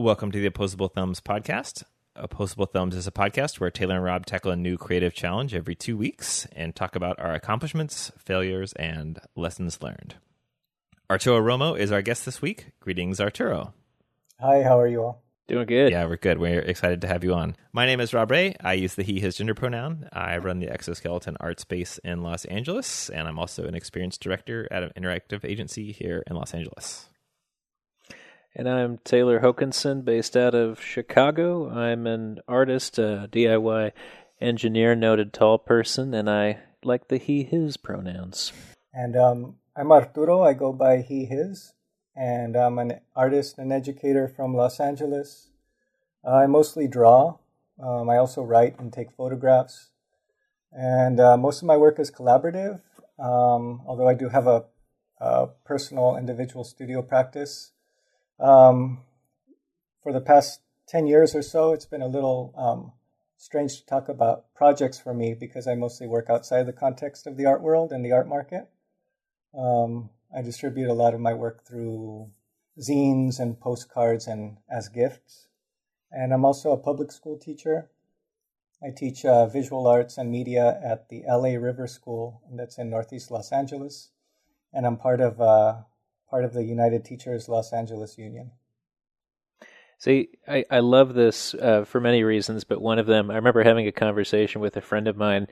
Welcome to the Opposable Thumbs podcast. Opposable Thumbs is a podcast where Taylor and Rob tackle a new creative challenge every two weeks and talk about our accomplishments, failures, and lessons learned. Arturo Romo is our guest this week. Greetings, Arturo. Hi, how are you all? Doing good. Yeah, we're good. We're excited to have you on. My name is Rob Ray. I use the he, his gender pronoun. I run the Exoskeleton Art Space in Los Angeles, and I'm also an experienced director at an interactive agency here in Los Angeles. And I'm Taylor Hokanson, based out of Chicago. I'm an artist, a DIY engineer, noted tall person, and I like the he, his pronouns. And um, I'm Arturo. I go by he, his and I'm an artist and educator from Los Angeles. Uh, I mostly draw. Um, I also write and take photographs. And uh, most of my work is collaborative, um, although I do have a, a personal individual studio practice. Um, for the past 10 years or so, it's been a little um, strange to talk about projects for me because I mostly work outside the context of the art world and the art market. Um, I distribute a lot of my work through zines and postcards and as gifts. And I'm also a public school teacher. I teach uh, visual arts and media at the LA River School, and that's in Northeast Los Angeles. And I'm part of uh, part of the United Teachers Los Angeles Union. See, I, I love this uh, for many reasons, but one of them, I remember having a conversation with a friend of mine,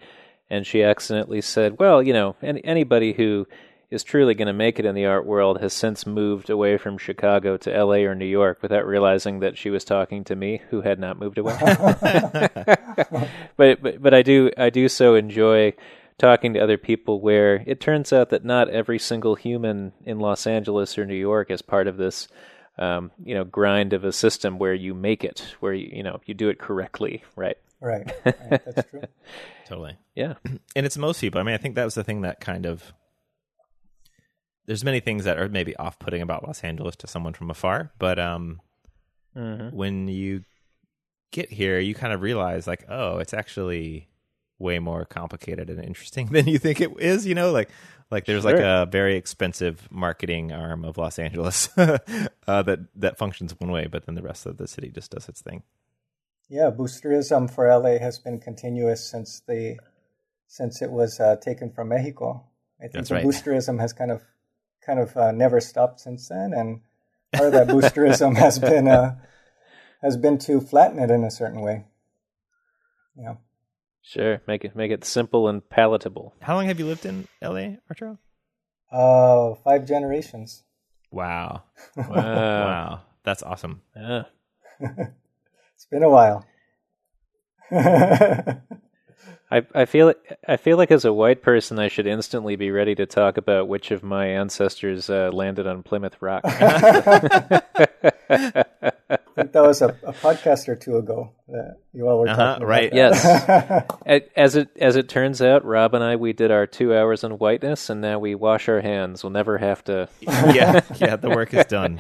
and she accidentally said, "Well, you know, any, anybody who is truly going to make it in the art world has since moved away from Chicago to LA or New York without realizing that she was talking to me who had not moved away. but, but but I do I do so enjoy talking to other people where it turns out that not every single human in Los Angeles or New York is part of this um, you know grind of a system where you make it where you you know you do it correctly right right, right. that's true totally yeah and it's most people i mean i think that was the thing that kind of there's many things that are maybe off-putting about Los Angeles to someone from afar, but um, mm-hmm. when you get here, you kind of realize like, oh, it's actually way more complicated and interesting than you think it is. You know, like like there's sure. like a very expensive marketing arm of Los Angeles uh, that that functions one way, but then the rest of the city just does its thing. Yeah, boosterism for LA has been continuous since the since it was uh, taken from Mexico. I think That's the right. boosterism has kind of kind of uh, never stopped since then, and part of that boosterism has been uh, has been to flatten it in a certain way. Yeah. Sure, make it make it simple and palatable. How long have you lived in LA, Arturo? Uh, five generations. Wow. Wow. wow. That's awesome. Yeah. it's been a while. I I feel I feel like as a white person, I should instantly be ready to talk about which of my ancestors uh, landed on Plymouth Rock. I think that was a, a, podcast or two ago that you all were uh-huh, talking about. Right? Yes. as it as it turns out, Rob and I we did our two hours in whiteness, and now we wash our hands. We'll never have to. yeah, yeah. The work is done.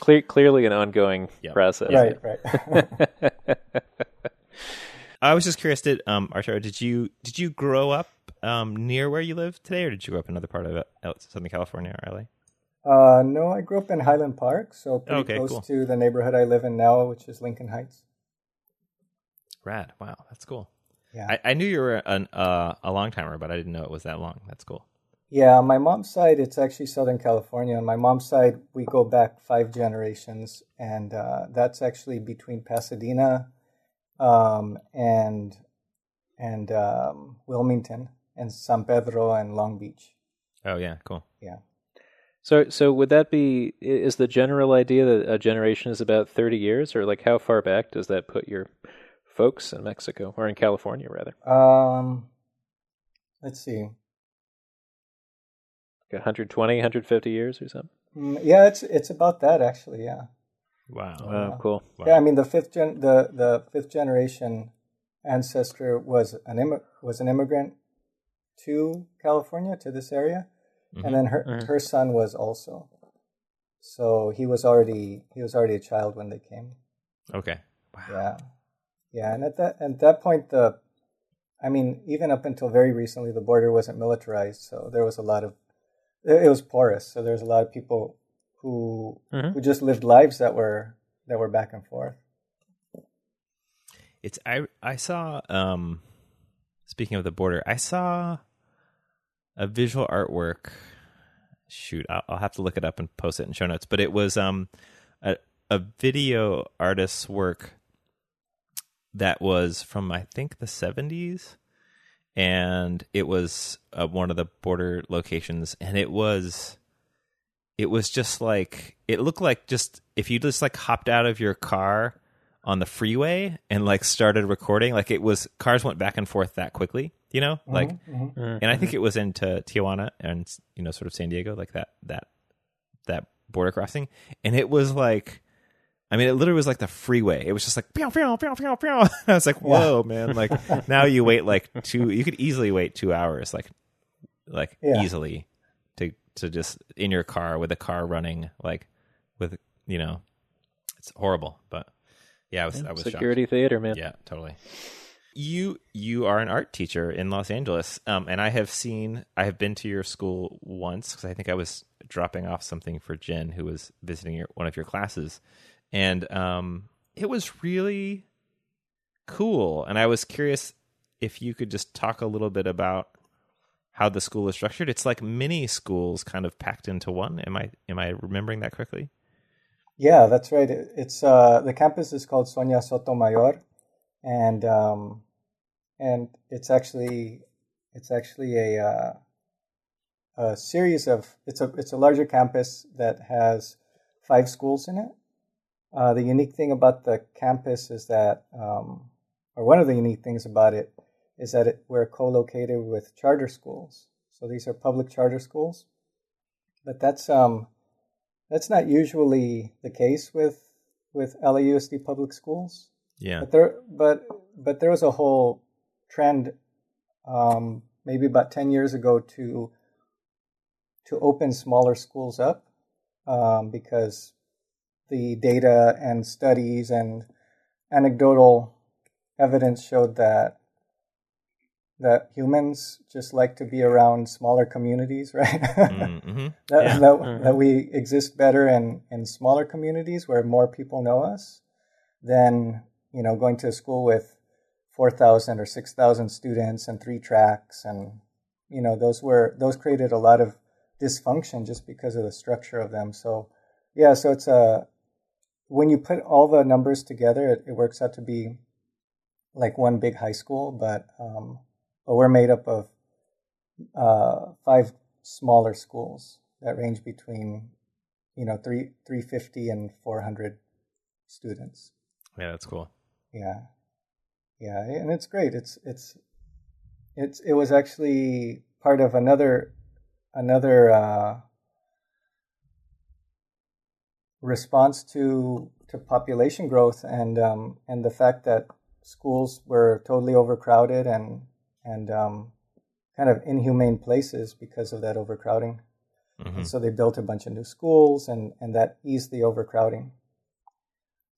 Clear, clearly an ongoing yep. process. Right, right. I was just curious. Did um, Arturo, did you did you grow up um, near where you live today, or did you grow up in another part of uh, Southern California or LA? Uh, no, I grew up in Highland Park, so pretty okay, close cool. to the neighborhood I live in now, which is Lincoln Heights. Rad! Wow, that's cool. Yeah, I, I knew you were an, uh, a long timer, but I didn't know it was that long. That's cool. Yeah, on my mom's side, it's actually Southern California. On my mom's side, we go back five generations, and uh, that's actually between Pasadena um, and and um, Wilmington and San Pedro and Long Beach. Oh yeah, cool. Yeah. So so would that be is the general idea that a generation is about 30 years or like how far back does that put your folks in Mexico or in California rather? Um let's see. Like 120, 150 years or something? Mm, yeah, it's it's about that actually, yeah. Wow. Oh, cool. Wow. Yeah, I mean the fifth gen the, the fifth generation ancestor was an Im- was an immigrant to California to this area, mm-hmm. and then her mm-hmm. her son was also. So he was already he was already a child when they came. Okay. Wow. Yeah, yeah, and at that at that point the, I mean, even up until very recently, the border wasn't militarized, so there was a lot of, it was porous. So there was a lot of people who mm-hmm. who just lived lives that were that were back and forth. It's I I saw um speaking of the border, I saw a visual artwork shoot, I'll, I'll have to look it up and post it in show notes, but it was um a a video artist's work that was from I think the 70s and it was uh, one of the border locations and it was it was just like it looked like just if you just like hopped out of your car on the freeway and like started recording like it was cars went back and forth that quickly you know mm-hmm, like mm-hmm. and i think it was into tijuana and you know sort of san diego like that that that border crossing and it was like I mean, it literally was like the freeway. It was just like, pew, pew, pew, pew, pew. I was like, whoa, yeah. man. Like now you wait like two, you could easily wait two hours, like, like yeah. easily to, just in your car with a car running, like with, you know, it's horrible. But yeah, I was, yeah, I was security shocked. theater, man. Yeah, totally. You, you are an art teacher in Los Angeles. Um, and I have seen, I have been to your school once because I think I was dropping off something for Jen who was visiting your, one of your classes and um, it was really cool. And I was curious if you could just talk a little bit about how the school is structured. It's like mini schools kind of packed into one. Am I am I remembering that correctly? Yeah, that's right. It's uh, the campus is called Sonia Sotomayor, and um, and it's actually it's actually a uh, a series of it's a it's a larger campus that has five schools in it, uh, the unique thing about the campus is that, um, or one of the unique things about it, is that it, we're co-located with charter schools. So these are public charter schools, but that's um, that's not usually the case with with LAUSD public schools. Yeah. But there, but but there was a whole trend, um, maybe about ten years ago, to to open smaller schools up um, because the data and studies and anecdotal evidence showed that that humans just like to be around smaller communities, right? Mm-hmm. that, yeah. that, mm-hmm. that, we exist better in, in smaller communities where more people know us than, you know, going to a school with 4,000 or 6,000 students and three tracks. And, you know, those were, those created a lot of dysfunction just because of the structure of them. So, yeah, so it's a, when you put all the numbers together, it, it works out to be like one big high school, but um, but we're made up of uh, five smaller schools that range between you know three three fifty and four hundred students. Yeah, that's cool. Yeah, yeah, and it's great. It's it's it's it was actually part of another another uh, response to to population growth and um, and the fact that schools were totally overcrowded and and um, kind of inhumane places because of that overcrowding. Mm-hmm. so they built a bunch of new schools and and that eased the overcrowding.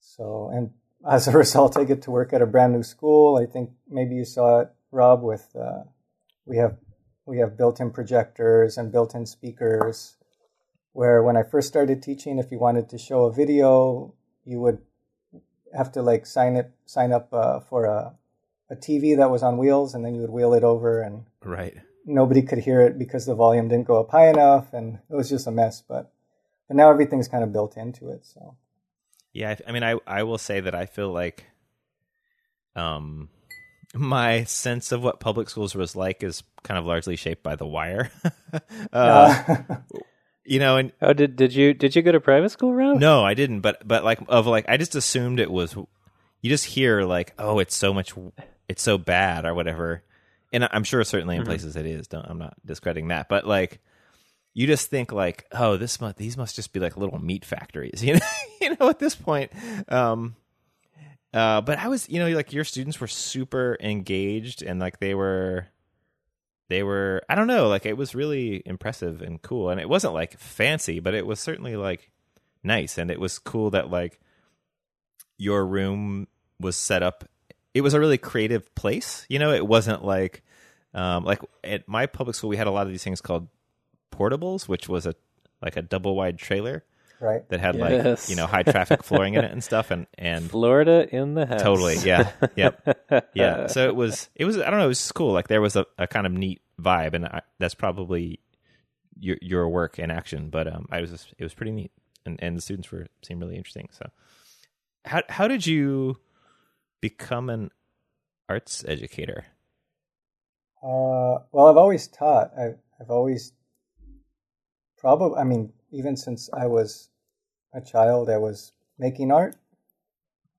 So and as a result, I get to work at a brand new school. I think maybe you saw it, Rob. With uh, we have we have built-in projectors and built-in speakers where when I first started teaching, if you wanted to show a video, you would have to like sign it, sign up uh, for a, a TV that was on wheels, and then you would wheel it over, and right, nobody could hear it because the volume didn't go up high enough, and it was just a mess. But but now everything's kind of built into it. So yeah, I, I mean, I I will say that I feel like um my sense of what public schools was like is kind of largely shaped by the wire. uh, you know and oh did did you did you go to private school Rob? no i didn't but but like of like i just assumed it was you just hear like oh it's so much it's so bad or whatever. And i'm sure certainly in mm-hmm. places it is. Don't i'm not discrediting that. But like you just think like oh this must these must just be like little meat factories you know you know at this point. Um uh but i was you know like your students were super engaged and like they were they were I don't know, like it was really impressive and cool. And it wasn't like fancy, but it was certainly like nice. And it was cool that like your room was set up it was a really creative place. You know, it wasn't like um like at my public school we had a lot of these things called portables, which was a like a double wide trailer. right. that had Yes. like you know high traffic flooring in it and stuff, and and Florida in the house. totally, yeah, yep, yeah. So it was it was I don't know, it was cool. Like there was a, a kind of neat vibe, and I, that's probably your your work in action. But um, I was just, it was pretty neat, and and the students were seemed really interesting. So how how did you become an arts educator? Uh, well, I've always taught. I've, I've always probably. I mean, even since I was a child, I was making art.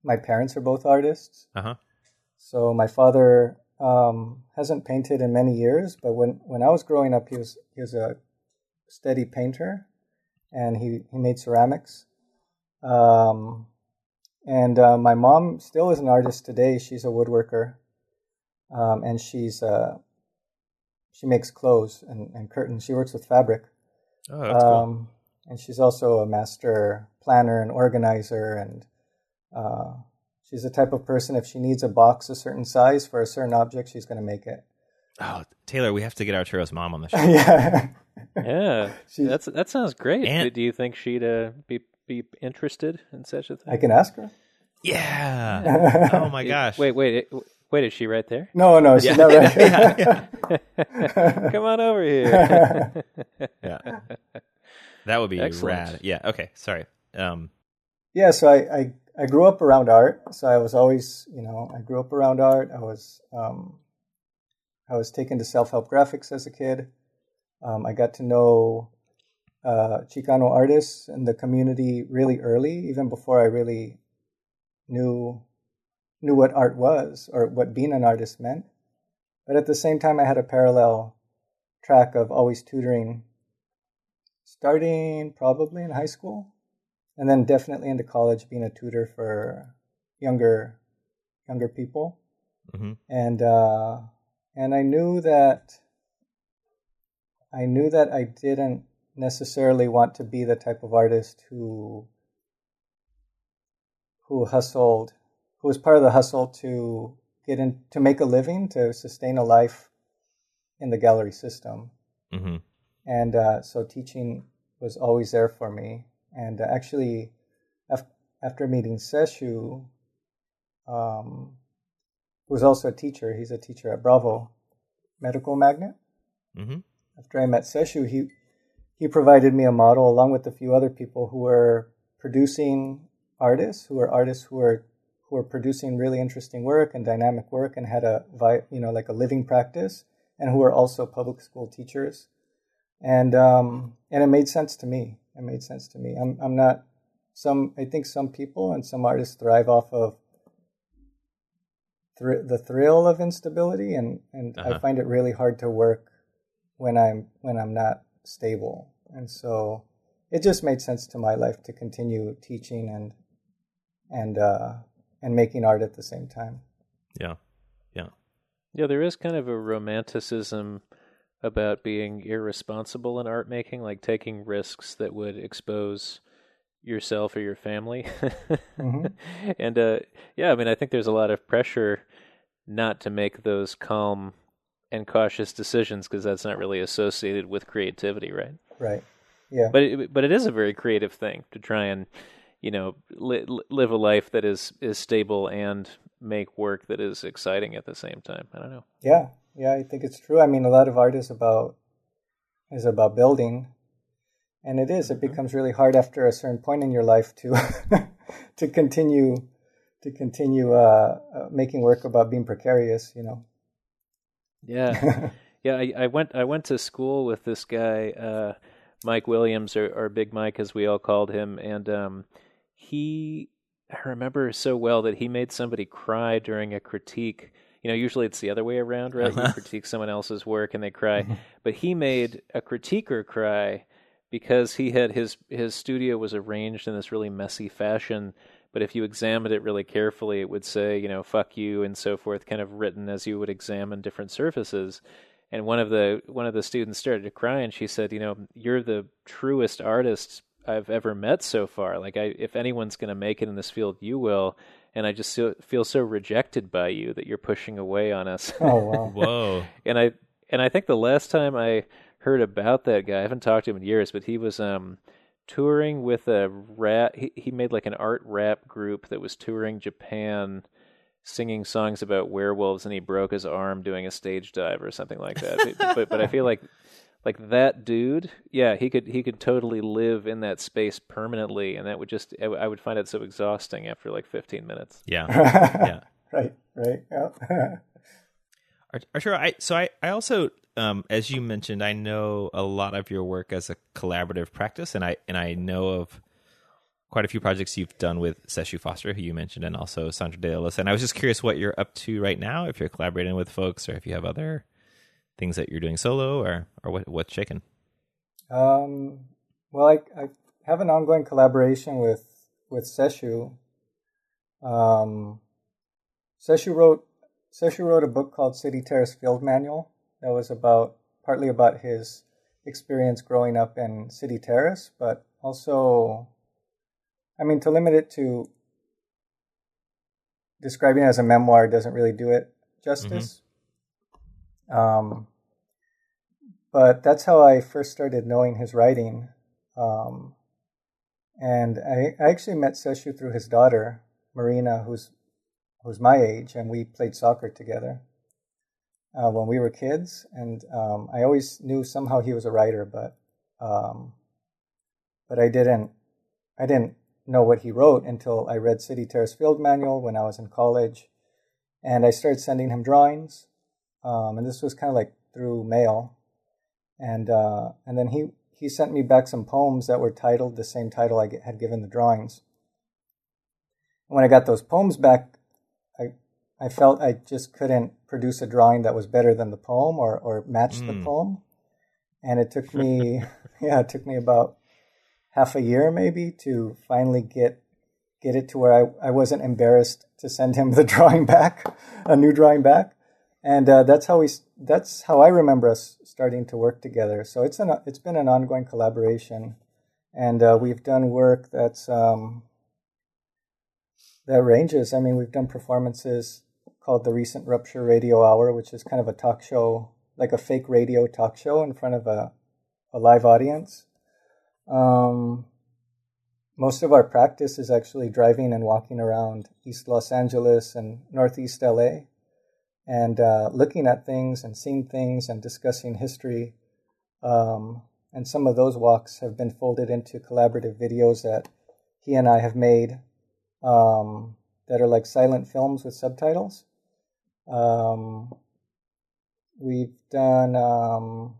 My parents are both artists. Uh huh. So my father um, hasn't painted in many years, but when, when I was growing up, he was he was a steady painter, and he, he made ceramics. Um, and uh, my mom still is an artist today. She's a woodworker, um, and she's uh, she makes clothes and, and curtains. She works with fabric, Oh, that's cool. um, and she's also a master planner and organizer. And uh, she's the type of person if she needs a box a certain size for a certain object, she's going to make it. Oh, Taylor, we have to get Arturo's mom on the show. yeah, Yeah, She- that's that sounds great. And- do, do you think she'd uh, be be interested in such a thing? I can ask her. yeah. Oh my gosh. Wait, wait, it- wait. Is she right there? No, no, she's Yeah. not right. yeah, Come on over here. yeah. That would be Excellent. rad. Yeah. Okay. Sorry. Um. yeah, so I, I, I grew up around art. So I was always, you know, I grew up around art. I was, um, I was taken to self help graphics as a kid. Um, I got to know uh, Chicano artists in the community really early, even before I really knew knew what art was or what being an artist meant. But at the same time, I had a parallel track of always tutoring, starting probably in high school, and then definitely into college, being a tutor for younger younger people hmm and uh, and I knew that I knew that I didn't necessarily want to be the type of artist who who hustled, who was part of the hustle to get in to make a living to sustain a life in the gallery system, hmm and uh, so teaching was always there for me. And uh, actually, af- after meeting Seshu, um, who's also a teacher, he's a teacher at Bravo Medical Magnet. hmm After I met Seshu, he he provided me a model along with a few other people who were producing artists, who were artists who were who were producing really interesting work and dynamic work and had a you know like a living practice, and who were also public school teachers, and um, and it made sense to me. It made sense to me. I'm I'm not some. I think some people and some artists thrive off of thr- the thrill of instability, and and I Uh-huh. find it really hard to work when I'm when I'm not stable, and so it just made sense to my life to continue teaching and and uh, and making art at the same time. Yeah. Yeah. Yeah, there is kind of a romanticism about being irresponsible in art making, like taking risks that would expose yourself or your family. Mhm. And uh, yeah, I mean, I think there's a lot of pressure not to make those calm and cautious decisions because that's not really associated with creativity, right? Right. Yeah. But it, but it is a very creative thing to try and you know li- li- live a life that is is stable and make work that is exciting at the same time. I don't know. Yeah, yeah, I think it's true. I mean, a lot of art is about is about building, and it is. It becomes really hard after a certain point in your life to to continue to continue uh, uh, making work about being precarious. You know. Yeah, yeah. I, I went I went to school with this guy, uh, Mike Williams, or, or Big Mike, as we all called him, and um, he. I remember so well that he made somebody cry during a critique. You know, usually it's the other way around, right? You Uh-huh. critique someone else's work and they cry, but he made a critiquer cry because he had his his studio was arranged in this really messy fashion. But if you examined it really carefully, it would say, you know, "fuck you" and so forth, kind of written as you would examine different surfaces. And one of the one of the students started to cry, and she said, "You know, you're the truest artist I've ever met so far. Like, I, if anyone's going to make it in this field, you will." And I just so, feel so rejected by you that you're pushing away on us. Oh wow. Whoa. and I and I think the last time I heard about that guy, I haven't talked to him in years, but he was um, touring with a rap. He, he made like an art rap group that was touring Japan, singing songs about werewolves, and he broke his arm doing a stage dive or something like that. but, but, but I feel like like that dude, yeah, he could he could totally live in that space permanently, and that would just I would find it so exhausting after like 15 minutes. Yeah, yeah, right, right, yeah. Arturo, I so I I also um, as you mentioned, I know a lot of your work as a collaborative practice, and I and I know of quite a few projects you've done with Seshu Foster, who you mentioned, and also Sandra de la Loza. And I was just curious what you're up to right now, if you're collaborating with folks, or if you have other things that you're doing solo, or or what what's shaking. Um, well, I I have an ongoing collaboration with with Seshu. Um, Seshu wrote Seshu wrote a book called City Terrace Field Manual that was about partly about his experience growing up in City Terrace, but also, I mean, to limit it to describing it as a memoir doesn't really do it justice. Mm-hmm. Um, but that's how I first started knowing his writing. Um, and I, I actually met Seshu through his daughter, Marina, who's who's my age, and we played soccer together uh, when we were kids, and um, I always knew somehow he was a writer, but um, but I didn't I didn't know what he wrote until I read City Terrace Field Manual when I was in college, and I started sending him drawings, um, and this was kind of like through mail, and uh, and then he he sent me back some poems that were titled the same title I had given the drawings. When I got those poems back, I felt I just couldn't produce a drawing that was better than the poem or, or match mm. the hmm. poem. And it took me, yeah, it took me about half a year maybe to finally get get it to where I, I wasn't embarrassed to send him the drawing back, a new drawing back. And uh, that's how we that's how I remember us starting to work together. So it's an it's been an ongoing collaboration, and uh, we've done work that's um, that ranges. I mean, we've done performances called the Recent Rupture Radio Hour, which is kind of a talk show, like a fake radio talk show in front of a, a live audience. Um, most of our practice is actually driving and walking around East Los Angeles and Northeast LA and uh, looking at things and seeing things and discussing history. Um, and some of those walks have been folded into collaborative videos that he and I have made um, that are like silent films with subtitles. Um, we've done, um,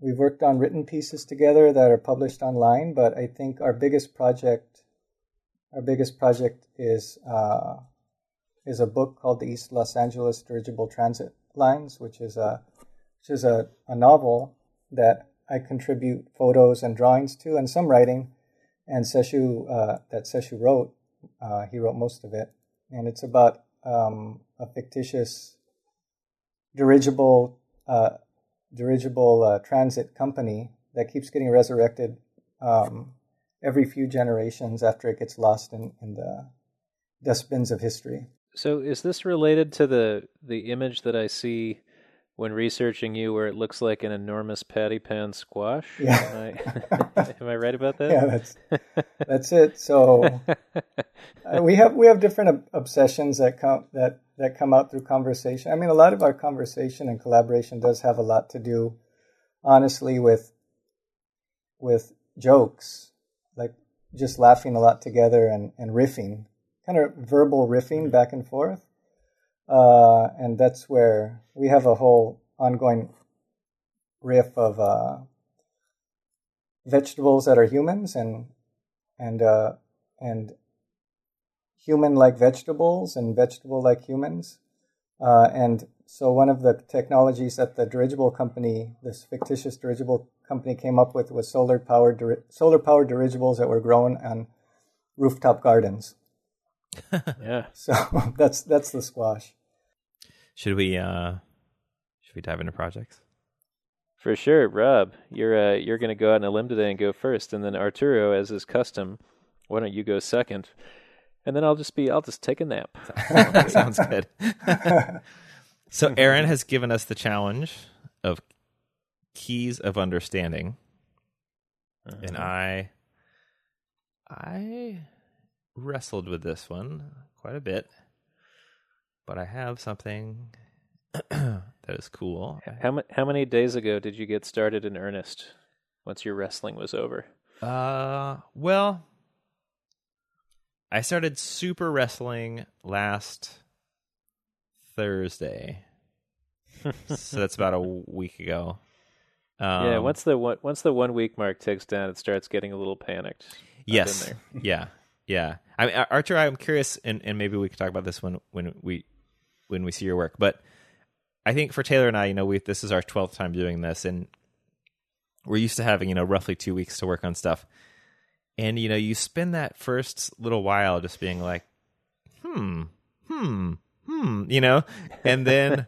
we've worked on written pieces together that are published online, but I think our biggest project, our biggest project is, uh, is a book called the East Los Angeles Dirigible Transit Lines, which is a, which is a, a novel that I contribute photos and drawings to and some writing. And Seshu, uh, that Seshu wrote, uh, he wrote most of it and it's about um, a fictitious dirigible uh, dirigible uh, transit company that keeps getting resurrected um, every few generations after it gets lost in, in the dustbins of history. So, is this related to the the image that I see when researching you, where it looks like an enormous patty pan squash. Yeah. Am I, am I right about that? Yeah, that's that's it. So uh, we have we have different obsessions that come that that come out through conversation. I mean, a lot of our conversation and collaboration does have a lot to do, honestly, with with jokes, like just laughing a lot together and, and riffing, kind of verbal riffing back and forth. Uh, and that's where we have a whole ongoing riff of uh, vegetables that are humans and and uh, and human-like vegetables and vegetable-like humans. Uh, and so one of the technologies that the dirigible company, this fictitious dirigible company, came up with was solar-powered diri- solar-powered dirigibles that were grown on rooftop gardens. Yeah. So that's that's the squash. Should we uh should we dive into projects? For sure, Rob. You're uh, you're going to go out on a limb today and go first, and then Arturo, as is custom, why don't you go second? And then I'll just be I'll just take a nap. Sounds good. so Aaron has given us the challenge of keys of understanding. uh-huh. and I I wrestled with this one quite a bit, but I have something that is cool. How how many days ago did you get started in earnest? Once your wrestling was over. Uh, well, I started super wrestling last Thursday, so that's about a week ago. Um, yeah, once the one once the one week mark ticks down, it starts getting a little panicked. Yes, yeah, yeah. I mean, Archer, I'm curious, and, and maybe we could talk about this when when we when we see your work. But I think for Taylor and I, you know, we this is our twelfth time doing this, and we're used to having you know roughly two weeks to work on stuff, and you know, you spend that first little while just being like, hmm, hmm, hmm, you know, and then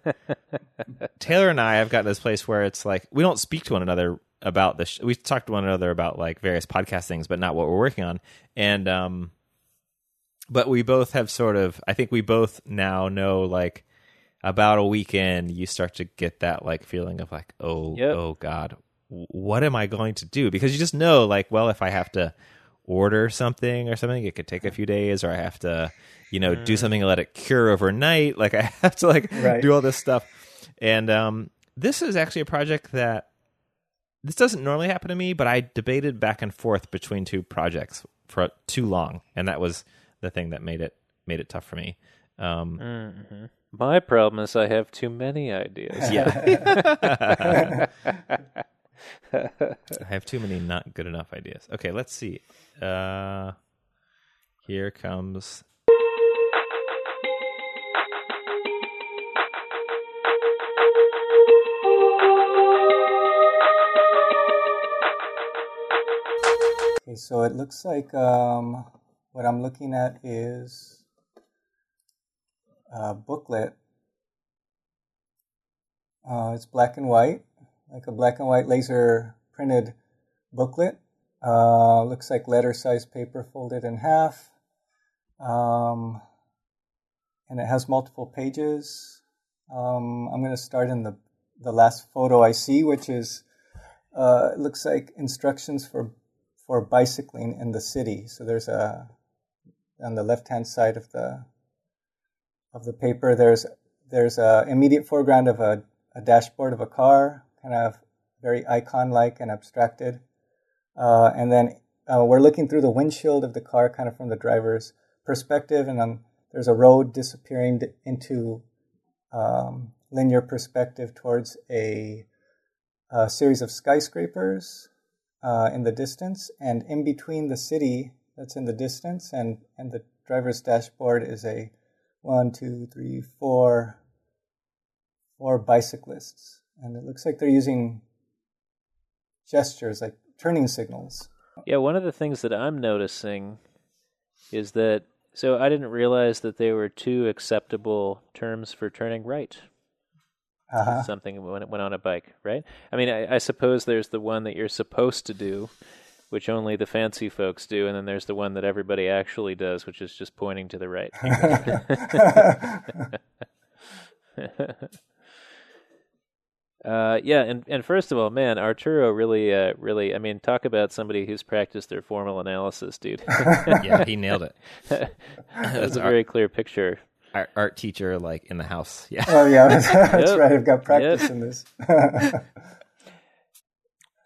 Taylor and I have gotten this place where it's like we don't speak to one another about this. Sh- we talked to one another about like various podcast things, but not what we're working on. And um, but we both have sort of. I think we both now know like about a weekend you start to get that like feeling of like oh yep. oh god what am i going to do because you just know like well if i have to order something or something it could take a few days or i have to you know mm. do something and let it cure overnight like i have to like right. do all this stuff and um this is actually a project that this doesn't normally happen to me, but I debated back and forth between two projects for too long, and that was the thing that made it made it tough for me. Um, mm-hmm. My problem is I have too many ideas. Yeah. I have too many not good enough ideas. Okay, let's see. Uh, here comes Okay, so it looks like um, what I'm looking at is a booklet. Uh, it's black and white, like a black and white laser printed booklet. Uh, looks like letter sized paper folded in half. Um, and it has multiple pages. Um, I'm going to start in the, the last photo I see, which is, uh, it looks like instructions for for bicycling in the city. So there's a on the left hand side of the of the paper. There's there's a immediate foreground of a, a dashboard of a car, kind of very icon like and abstracted. Uh, and then uh, we're looking through the windshield of the car, kind of from the driver's perspective, and then there's a road disappearing into um, linear perspective towards a, a series of skyscrapers uh, in the distance, and in between the city that's in the distance and, and the driver's dashboard is a one, two, three, four, four bicyclists. And it looks like they're using gestures like turning signals. Yeah, one of the things that I'm noticing is that so I didn't realize that there were two acceptable terms for turning right uh-huh. something when it went on a bike, right? I mean, I, I, suppose there's the one that you're supposed to do, which only the fancy folks do, and then there's the one that everybody actually does, which is just pointing to the right. uh, yeah, and and first of all, man, Arturo really, uh, really, I mean, talk about somebody who's practiced their formal analysis, dude. yeah, he nailed it. That's a very clear picture art, art teacher like in the house. Yeah. Oh yeah, that's, that's yep. right. I've got practice yep. in this.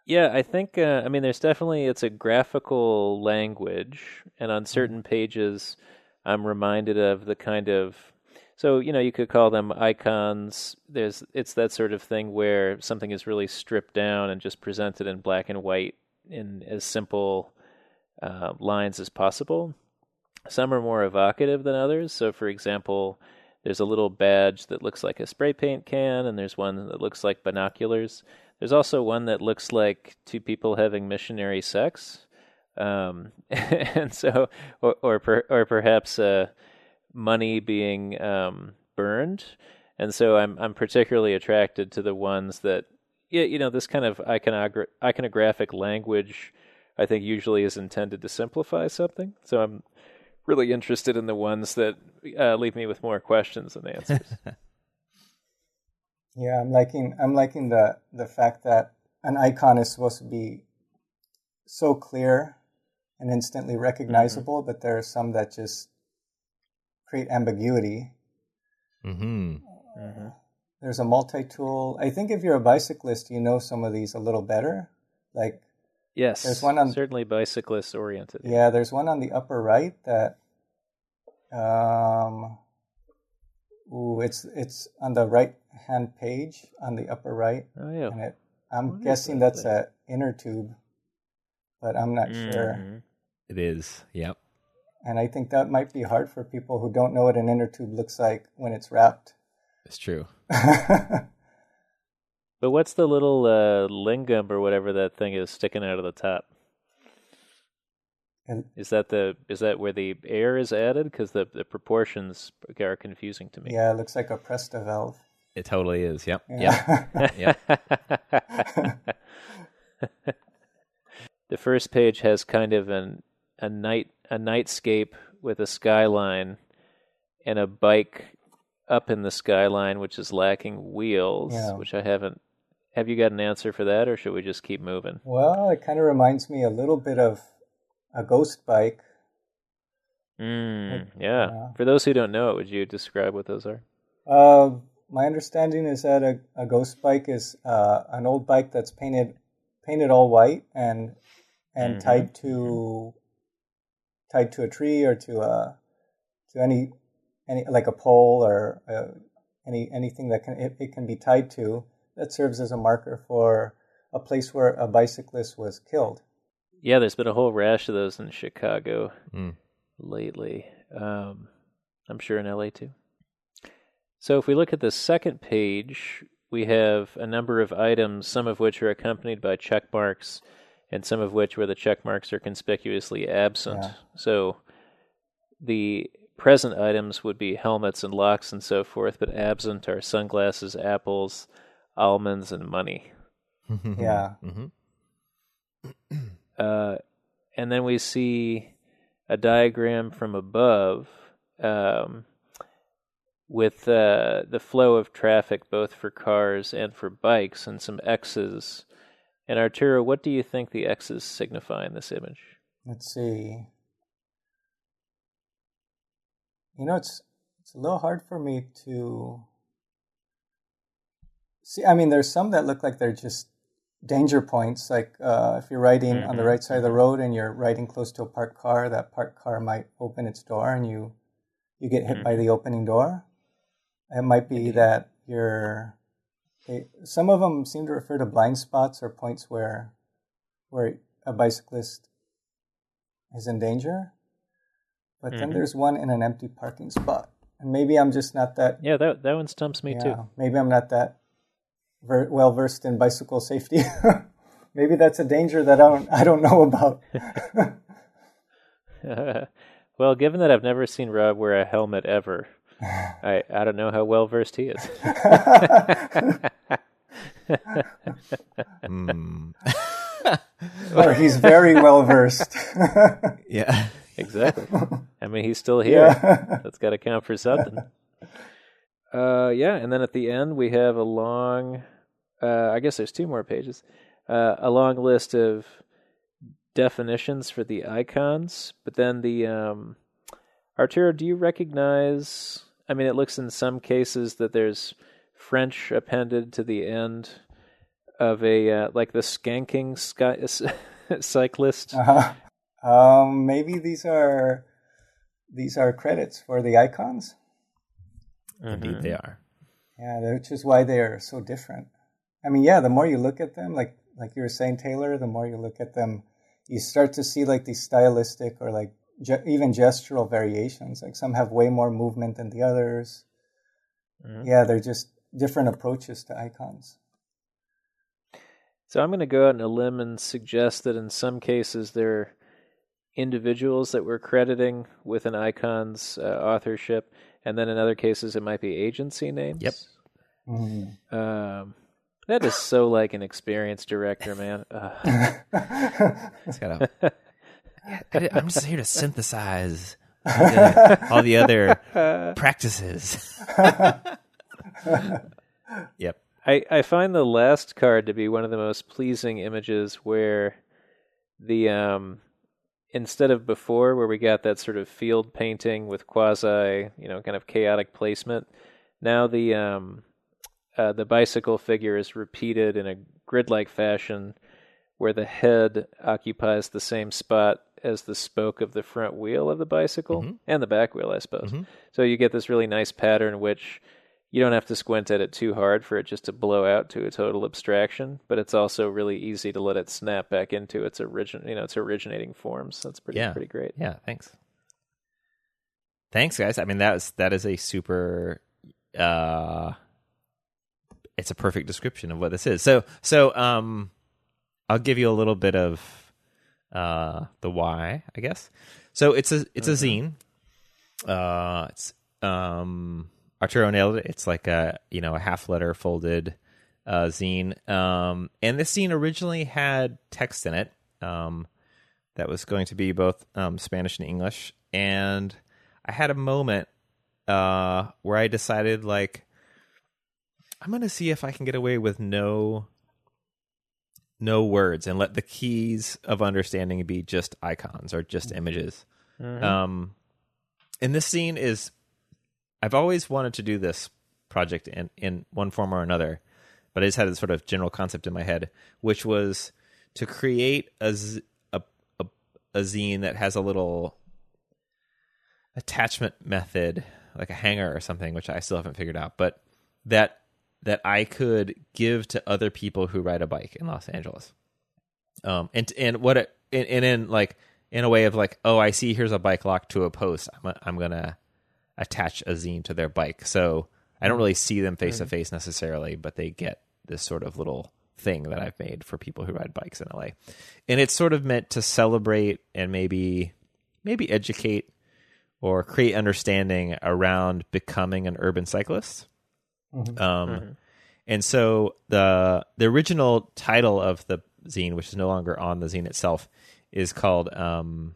yeah, I think. Uh, I mean, there's definitely it's a graphical language, and on certain pages, I'm reminded of the kind of. So you know, you could call them icons. There's it's that sort of thing where something is really stripped down and just presented in black and white in as simple uh, lines as possible. Some are more evocative than others. So, for example, there's a little badge that looks like a spray paint can, and there's one that looks like binoculars. There's also one that looks like two people having missionary sex, um, and so, or or, per, or perhaps uh, money being um, burned. And so, I'm I'm particularly attracted to the ones that, you know, this kind of iconogra- iconographic language. I think usually is intended to simplify something. So I'm really interested in the ones that uh, leave me with more questions than answers. yeah, I'm liking I'm liking the the fact that an icon is supposed to be so clear and instantly recognizable, mm-hmm. but there are some that just create ambiguity. Mm-hmm. Uh, there's a multi-tool. I think if you're a bicyclist, you know some of these a little better. Like yes, there's one on certainly bicyclist oriented. Yeah, there's one on the upper right that um, ooh, it's it's on the right hand page on the upper right. Oh yeah. And it, I'm what guessing that that's an inner tube, but I'm not mm-hmm. sure. It is. Yep. And I think that might be hard for people who don't know what an inner tube looks like when it's wrapped. It's true. but what's the little uh, lingam or whatever that thing is sticking out of the top? And is that the is that where the air is added? Because the the proportions are confusing to me. Yeah, it looks like a Presta valve. It totally is. Yep. Yeah. Yep. yep. the first page has kind of an a night a nightscape with a skyline and a bike up in the skyline which is lacking wheels, yeah. which I haven't have you got an answer for that or should we just keep moving? Well, it kind of reminds me a little bit of a ghost bike. Mm, yeah. Uh, For those who don't know it, would you describe what those are? Uh, my understanding is that a, a ghost bike is uh, an old bike that's painted painted all white and and mm-hmm. tied to mm-hmm. tied to a tree or to a to any any like a pole or uh, any anything that can it, it can be tied to that serves as a marker for a place where a bicyclist was killed. Yeah, there's been a whole rash of those in Chicago mm. lately. Um, I'm sure in LA too. So if we look at the second page, we have a number of items, some of which are accompanied by check marks, and some of which where the check marks are conspicuously absent. Yeah. So the present items would be helmets and locks and so forth, but absent are sunglasses, apples, almonds, and money. yeah. Mm-hmm. Uh, and then we see a diagram from above um, with uh, the flow of traffic both for cars and for bikes and some X's. And Arturo, what do you think the X's signify in this image? Let's see. You know, it's it's a little hard for me to see. I mean, there's some that look like they're just danger points, like uh, if you're riding mm-hmm. on the mm-hmm. right side of the road and you're riding close to a parked car, that parked car might open its door and you you get hit mm-hmm. by the opening door. It might be that you're. They, some of them seem to refer to blind spots or points where where a bicyclist is in danger. But mm-hmm. then there's one in an empty parking spot, and maybe I'm just not that. Yeah, that that one stumps me yeah, too. Maybe I'm not that ver- well versed in bicycle safety. Maybe that's a danger that I don't I don't know about. well, given that I've never seen Rob wear a helmet ever, I I don't know how well versed he is. mm. or he's very well versed. yeah, exactly. I mean, he's still here. Yeah. That's got to count for something. Uh, yeah, and then at the end we have a long, uh, I guess there's two more pages, uh, a long list of definitions for the icons. But then the um, Arturo, do you recognize? I mean, it looks in some cases that there's French appended to the end of a uh, like the skanking sky, cyclist. Uh-huh. Um, maybe these are these are credits for the icons. Indeed, mm-hmm. they are. Yeah, which is why they are so different. I mean, yeah, the more you look at them, like like you were saying, Taylor, the more you look at them, you start to see like these stylistic or like ge- even gestural variations. Like some have way more movement than the others. Mm-hmm. Yeah, they're just different approaches to icons. So I'm going to go out on a limb and suggest that in some cases there are individuals that we're crediting with an icon's uh, authorship and then in other cases it might be agency names. Yep. Mm. Um, that is so like an experienced director, man. it's got a. I'm just here to synthesize all the, all the other practices. yep. I, I find the last card to be one of the most pleasing images where the um, instead of before where we got that sort of field painting with quasi, you know, kind of chaotic placement, now the um, uh, the bicycle figure is repeated in a grid-like fashion where the head occupies the same spot as the spoke of the front wheel of the bicycle mm-hmm. and the back wheel, I suppose. Mm-hmm. So you get this really nice pattern which you don't have to squint at it too hard for it just to blow out to a total abstraction, but it's also really easy to let it snap back into its origin, you know, its originating forms. That's pretty yeah. pretty great. Yeah, thanks. Thanks, guys. I mean, that is that is a super. uh It's a perfect description of what this is. So, so um, I'll give you a little bit of uh the why, I guess. So it's a it's mm-hmm. a zine. Uh, it's um Arturo nailed it. It's like a you know a half letter folded uh, zine, um, and this zine originally had text in it um, that was going to be both um, Spanish and English. And I had a moment uh, where I decided like I'm going to see if I can get away with no no words and let the keys of understanding be just icons or just images. Mm-hmm. Um, and this zine is I've always wanted to do this project in, in one form or another, but I just had a sort of general concept in my head, which was to create a, a, a, a zine that has a little attachment method, like a hanger or something, which I still haven't figured out, but that that I could give to other people who ride a bike in Los Angeles. Um, and and what it and, and in like in a way of like, oh, I see here's a bike locked to a post. I'm I'm gonna attach a zine to their bike. So I don't really see them face to face necessarily, but they get this sort of little thing that I've made for people who ride bikes in LA. And it's sort of meant to celebrate and maybe maybe educate or create understanding around becoming an urban cyclist. Mm-hmm. Um, mm-hmm. And so the the original title of the zine, which is no longer on the zine itself, is called um,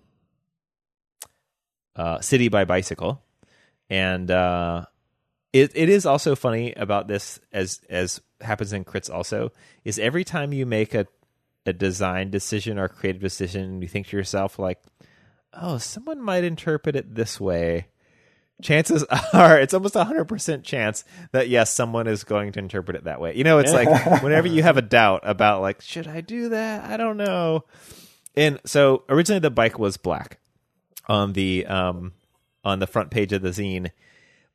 uh, "City by Bicycle," and uh, it it is also funny about this as as happens in crits also is every time you make a a design decision or creative decision you think to yourself like oh someone might interpret it this way. Chances are it's almost a 100% chance that yes someone is going to interpret it that way. You know it's like whenever you have a doubt about like should i do that? I don't know. And so originally the bike was black on the um on the front page of the zine.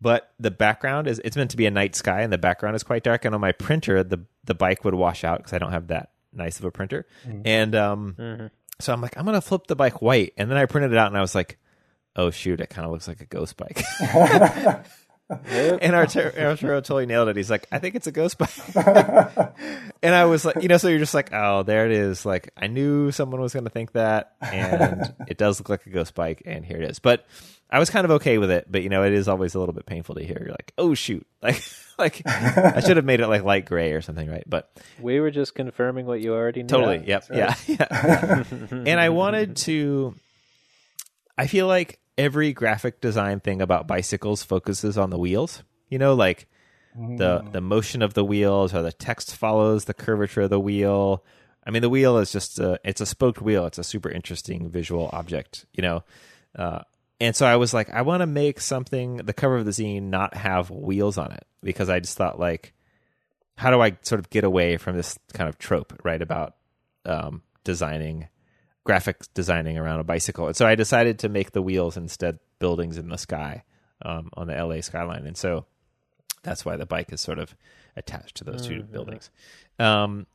But the background is it's meant to be a night sky, and the background is quite dark. And on my printer, the the bike would wash out because I don't have that nice of a printer. Mm-hmm. And um, mm-hmm. so I'm like, I'm gonna flip the bike white, and then I printed it out, and I was like, oh shoot, it kind of looks like a ghost bike. and Arturo, Arturo totally nailed it. He's like, I think it's a ghost bike. and I was like, you know, so you're just like, oh, there it is. Like, I knew someone was going to think that, and it does look like a ghost bike, and here it is. But I was kind of okay with it, but you know, it is always a little bit painful to hear. You're like, oh shoot, like, like I should have made it like light gray or something, right? But we were just confirming what you already knew. Totally. Yep. Right. Yeah. Yeah. and I wanted to. I feel like every graphic design thing about bicycles focuses on the wheels. You know, like the mm. the motion of the wheels or the text follows the curvature of the wheel. I mean, the wheel is just a, it's a spoked wheel. It's a super interesting visual object, you know. Uh, and so I was like, I want to make something the cover of the zine not have wheels on it because I just thought like, how do I sort of get away from this kind of trope, right? About um, designing graphics designing around a bicycle. And so I decided to make the wheels instead buildings in the sky um, on the LA skyline. And so that's why the bike is sort of attached to those 2 mm-hmm. buildings. Um,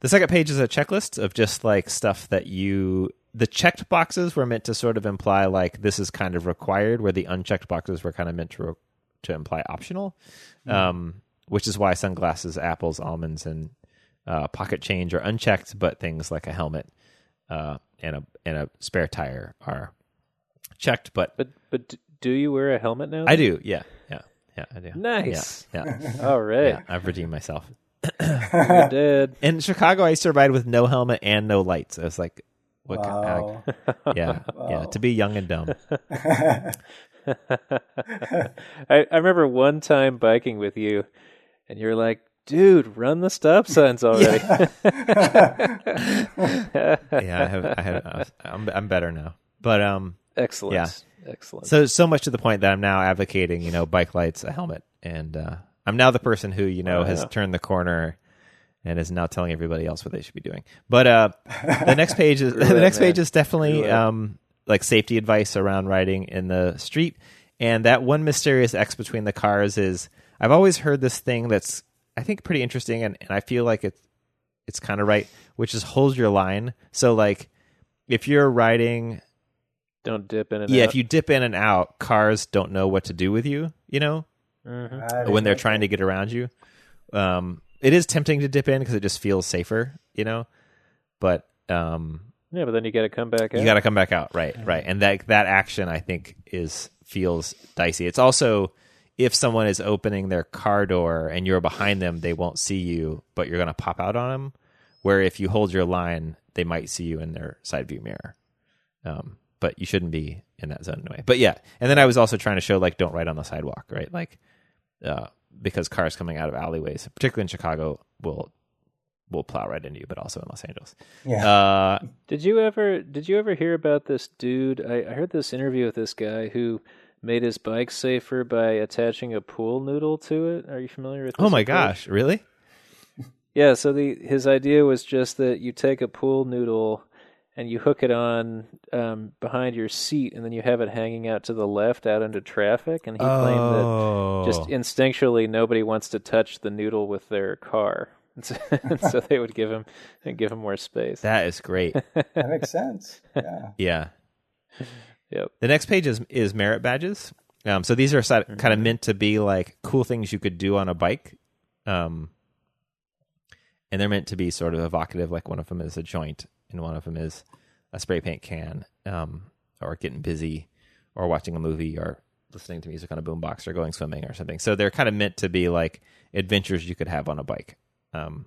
the second page is a checklist of just like stuff that you. The checked boxes were meant to sort of imply like this is kind of required, where the unchecked boxes were kind of meant to to imply optional. Mm-hmm. Um, which is why sunglasses, apples, almonds, and uh, pocket change are unchecked, but things like a helmet uh, and a and a spare tire are checked. But but but do you wear a helmet now? I do. Yeah, yeah, yeah. I do. Nice. Yeah. yeah. All right. Yeah, I've redeemed myself. you did. In Chicago, I survived with no helmet and no lights. I was like, what? Wow. Kind of, yeah, wow. yeah. To be young and dumb. I, I remember one time biking with you, and you're like, dude, run the stop signs already. yeah, I have, I have, I'm, I'm better now. But um, excellent. Yeah. Excellent. So so much to the point that I'm now advocating, you know, bike lights, a helmet, and uh, I'm now the person who you know Oh, has yeah. turned the corner and is now telling everybody else what they should be doing. But uh, the next page is the next page is definitely um, like safety advice around riding in the street. And that one mysterious X between the cars is I've always heard this thing that's I think pretty interesting, and, and I feel like it's it's kind of right, which is hold your line. So like if you're riding Don't dip in and out yeah, out. if you dip in and out, cars don't know what to do with you, you know, Mhm. When they're trying to get around you. Um, it is tempting to dip in because it just feels safer, you know, but um, Yeah, but then you got to come back out. you got to come back out, right? Right, and that that action I think is feels dicey. It's also if someone is opening their car door and you're behind them, they won't see you, but you're going to pop out on them. Where if you hold your line, they might see you in their side view mirror. Um, but you shouldn't be in that zone anyway. But yeah, and then I was also trying to show like don't ride on the sidewalk, right? Like uh, because cars coming out of alleyways, particularly in Chicago, will will plow right into you, but also in Los Angeles. Yeah. Uh, Did you ever did you ever hear about this dude? I, I heard this interview with this guy who made his bike safer by attaching a pool noodle to it. Are you familiar with this? oh my approach? gosh, really? Yeah, so the his idea was just that you take a pool noodle and you hook it on um, behind your seat, and then you have it hanging out to the left out into traffic. And he claimed that oh, just instinctually nobody wants to touch the noodle with their car, and so, and so they would give him and give him more space. that is great. that makes sense. Yeah. yeah. Yep. The next page is is merit badges. Um, so these are Mm-hmm. kind of meant to be like cool things you could do on a bike. Um, and they're meant to be sort of evocative. Like one of them is a joint, and one of them is a spray paint can, um, or getting busy, or watching a movie, or listening to music on a boombox, or going swimming, or something. So they're kind of meant to be like adventures you could have on a bike. Um,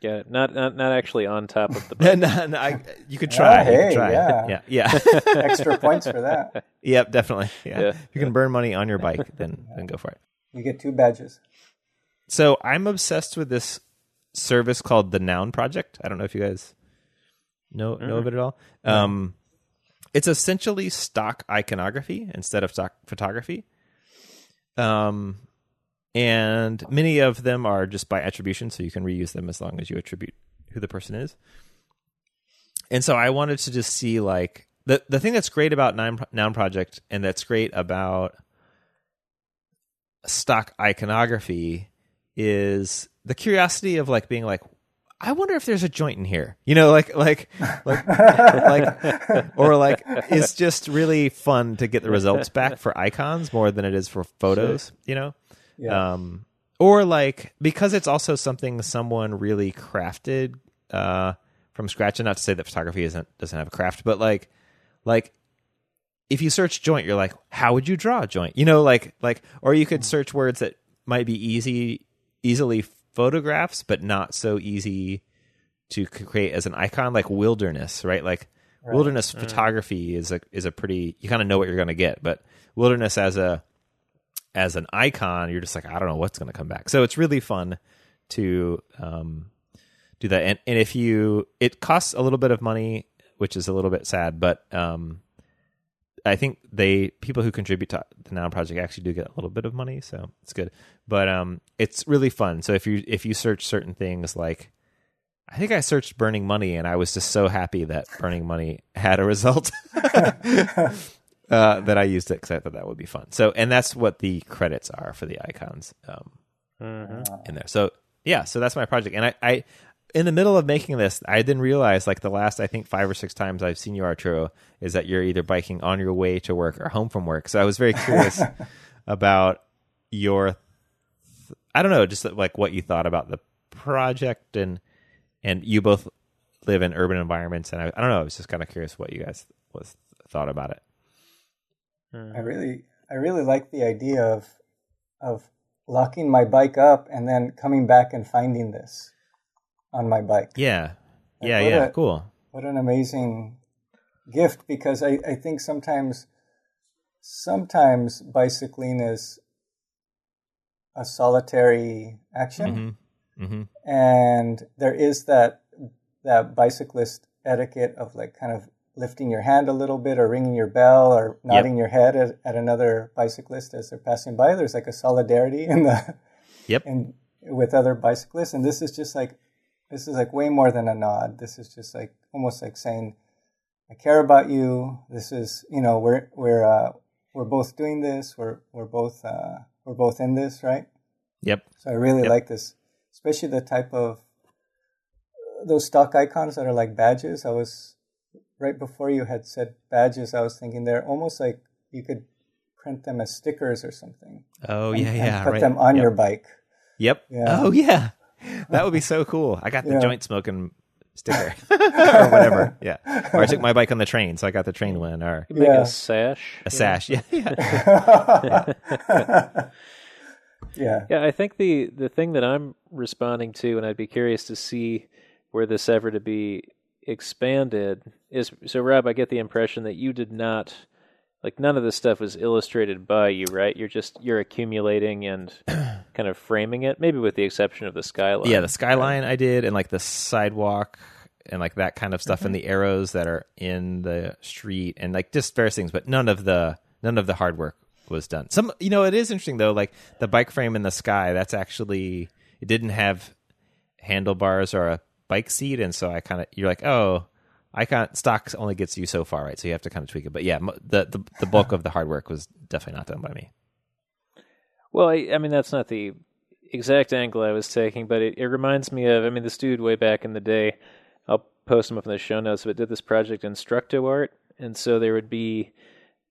Yeah, not not not actually on top of the bike. no, no, I, you could try. Oh, you hey, could try. yeah. yeah, yeah. Extra points for that. Yep, definitely. Yeah. Yeah. If you can burn money on your bike, then then go for it. You get two badges. So I'm obsessed with this service called the Noun Project. I don't know if you guys know know of it at all. Um, it's essentially stock iconography instead of stock photography. Um, and many of them are just by attribution, so you can reuse them as long as you attribute who the person is. And so I wanted to just see like the the thing that's great about Noun, Project and that's great about stock iconography is the curiosity of like being like I wonder if there's a joint in here. You know, like like like like or like it's just really fun to get the results back for icons more than it is for photos, you know? Yeah. Um or like because it's also something someone really crafted uh from scratch and not to say that photography isn't doesn't have a craft, but like like if you search joint, you're like, how would you draw a joint? You know, like like or you could search words that might be easy easily photographs, but not so easy to create as an icon, like wilderness, right? Like wilderness photography is a is a pretty you kind of know what you're going to get, but wilderness as a as an icon, you're just like I don't know what's going to come back. So it's really fun to um, do that, and and if you it costs a little bit of money, which is a little bit sad, but um, I think they people who contribute to the Noun Project actually do get a little bit of money, so it's good. But um, it's really fun. So if you if you search certain things like, I think I searched burning money, and I was just so happy that burning money had a result uh, that I used it because I thought that would be fun. So and that's what the credits are for the icons um, in there. So yeah, so that's my project, and I. I in the middle of making this, I didn't realize like the last I think five or six times I've seen you Arturo is that you're either biking on your way to work or home from work. So I was very curious about your th- I don't know, just like what you thought about the project and and you both live in urban environments and I, I don't know, I was just kind of curious what you guys was thought about it. I really, I really like the idea of of locking my bike up and then coming back and finding this on my bike. Yeah. Yeah, yeah, a- cool. What an amazing gift because I, I think sometimes sometimes bicycling is a solitary action, Mm-hmm. Mm-hmm. and there is that that bicyclist etiquette of like kind of lifting your hand a little bit or ringing your bell or nodding your head at, at another bicyclist as they're passing by. There's like a solidarity in the Yep. in with other bicyclists, and this is just like this is like way more than a nod. This is just like almost like saying, "I care about you." This is you know we're we're uh, we're both doing this. We're we're both uh, we're both in this, right? Yep. So I really Yep. like this, especially the type of those stock icons that are like badges. I was right before you had said badges. I was thinking they're almost like you could print them as stickers or something. Oh and- yeah, and yeah. put right. them on yep. your bike. Yep. Yeah. Oh yeah. That would be so cool. I got the Yeah. joint smoking sticker or whatever. Yeah. Or I took my bike on the train, so I got the train one or You make Yeah. a sash. a sash. Yeah. Yeah. Yeah. Yeah, I think the the thing that I'm responding to, and I'd be curious to see where this ever to be expanded, is so. Rob, I get the impression that you did not like none of this stuff was illustrated by you, right? You're just you're accumulating and kind of framing it, maybe with the exception of the skyline. Yeah, the skyline I did, and like the sidewalk, and like that kind of stuff, and mm-hmm. the arrows that are in the street, and like just various things. But none of the none of the hard work was done. Some, you know, it is interesting though. Like the bike frame in the sky, that's actually it didn't have handlebars or a bike seat, and so I kind of you're like, oh. I can't. Stocks only gets you so far, right? So you have to kind of tweak it. But yeah, the the, the bulk of the hard work was definitely not done by me. Well, I, I mean, that's not the exact angle I was taking, but it, it reminds me of, I mean, this dude way back in the day, I'll post him up in the show notes, but did this project Instructo Art. And so there would be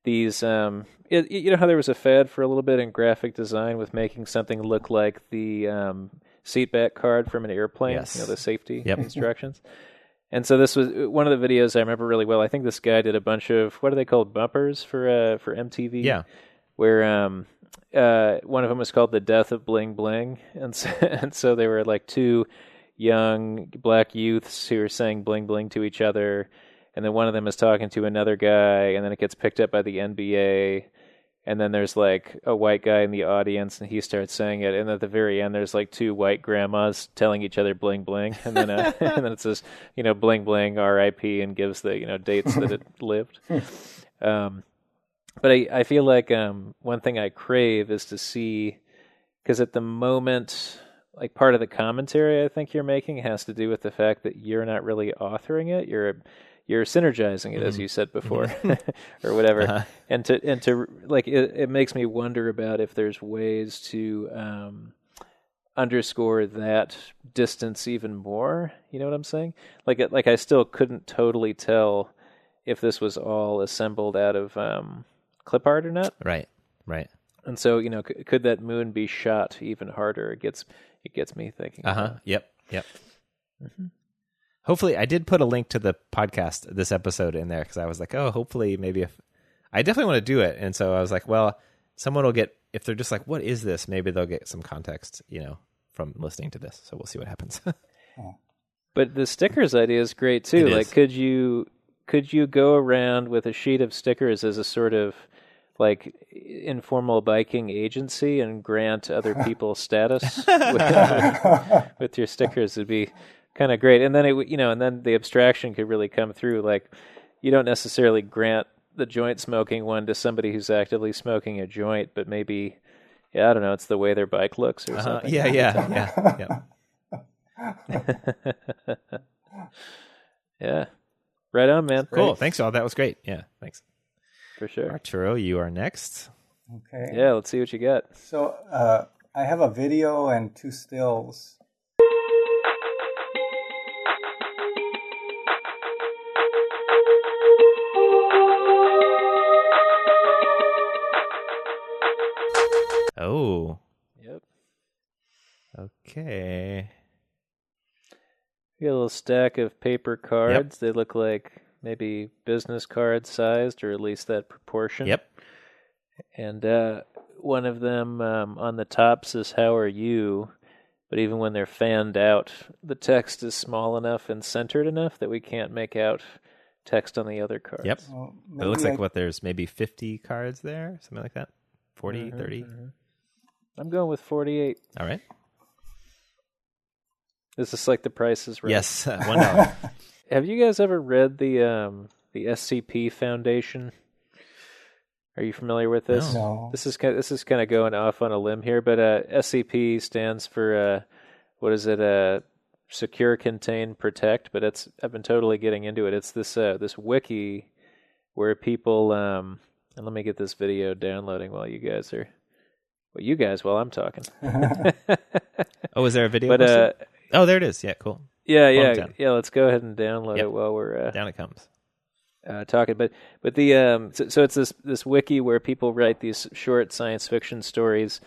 these, um, it, you know how there was a fad for a little bit in graphic design with making something look like the um, seat back card from an airplane, Yes. you know, the safety Yep. instructions. And so this was one of the videos I remember really well. I think this guy did a bunch of what are they called bumpers for uh, for MTV? Yeah. where um uh one of them was called the death of bling bling and so, and so they were like two young black youths who were saying bling bling to each other and then one of them is talking to another guy and then it gets picked up by the NBA and then there's like a white guy in the audience and he starts saying it. And at the very end there's like two white grandmas telling each other bling bling. And then uh, and then it says you know bling bling RIP and gives the you know dates that it lived. Um but I, I feel like um, one thing I crave is to see because at the moment, like part of the commentary I think you're making has to do with the fact that you're not really authoring it. You're you're synergizing it, as you said before, or whatever. Uh-huh. And to and to like it, it makes me wonder about if there's ways to um, underscore that distance even more. You know what I'm saying? Like it, like I still couldn't totally tell if this was all assembled out of um, clip art or not. Right. Right. And so, you know, c- could that moon be shot even harder? It gets it gets me thinking. Uh huh. Yep. Yep. Hopefully, I did put a link to the podcast this episode in there because I was like, oh, hopefully, maybe if I definitely want to do it, and so I was like, well, someone will get if they're just like, what is this? Maybe they'll get some context, you know, from listening to this. So we'll see what happens. But the stickers idea is great too. It like, is. could you could you go around with a sheet of stickers as a sort of like informal biking agency and grant other people status with, with your stickers? It'd be kind of great. And then it, would- you know, and then the abstraction could really come through. Like, you don't necessarily grant the joint smoking one to somebody who's actively smoking a joint, but maybe. Yeah, I don't know. It's the way their bike looks or Uh-huh. something. Yeah, yeah, yeah, yeah. Yeah. Right on, man. Cool. Thanks, all. That was great. Yeah, thanks. For sure. Arturo, you are next. Okay. Yeah, let's see what you got. So uh, I have a video and two stills. Oh, Yep. okay. We got a little stack of paper cards. They look like maybe business card sized, or at least that proportion. Yep. And uh, one of them um, on the top says, How are you? But even when they're fanned out, the text is small enough and centered enough that we can't make out text on the other cards. Yep. Well, It looks maybe like what there's maybe 50 cards there, something like that. 40, Mhm, 30. mhm. I'm going with 48. All right. Is this like the prices right? Yes, uh, one dollar. Have you guys ever read the um, the SCP Foundation? Are you familiar with this? No. This is kind this is kind of going off on a limb here, but uh, SCP stands for uh, what is it? Uh, secure, contain, protect. But it's I've been totally getting into it. It's this uh, this wiki where people um, and let me get this video downloading while you guys are well, you guys while I'm talking. oh, is there a video? but uh, oh, there it is. Yeah, cool. yeah, yeah, yeah. Let's go ahead and download Yep. it while we're uh, Down it comes. uh, talking. But but the um, so, so it's this this wiki where people write these short science fiction stories,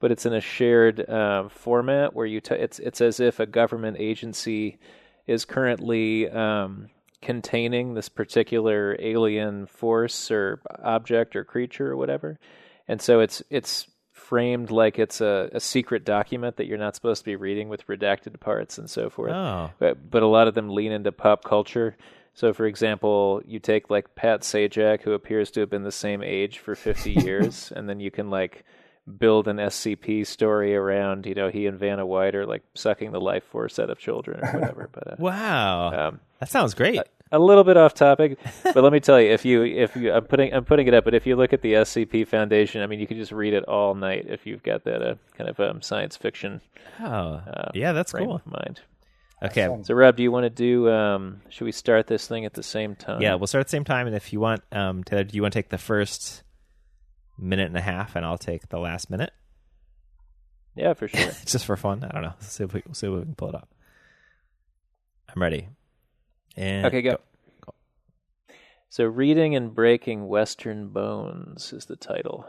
but it's in a shared um, format where you t- it's it's as if a government agency is currently um, containing this particular alien force or object or creature or whatever, and so it's it's framed like it's a, a secret document that you're not supposed to be reading with redacted parts and so forth Oh, but, but a lot of them lean into pop culture. So, for example, you take like Pat Sajak, who appears to have been the same age for 50 years, and then you can like build an SCP story around, you know, he and Vanna White are like sucking the life force out of children or whatever. But uh, wow. um, that sounds great. a little bit off topic, but let me tell you, if you if you I'm putting I'm putting it up, but if you look at the SCP Foundation, I mean, you can just read it all night if you've got that uh, kind of um, science fiction oh, uh, yeah, that's frame cool. of mind. Okay. Awesome. So, Rob, do you want to do? Um, should we start this thing at the same time? Yeah, we'll start at the same time, and if you want, um, Taylor, do you want to take the first minute and a half, and I'll take the last minute, yeah, for sure. just for fun? I don't know. Let's see if we we'll see if we can pull it up. I'm ready. And Okay, go. So, Reading and Breaking Western Bones is the title.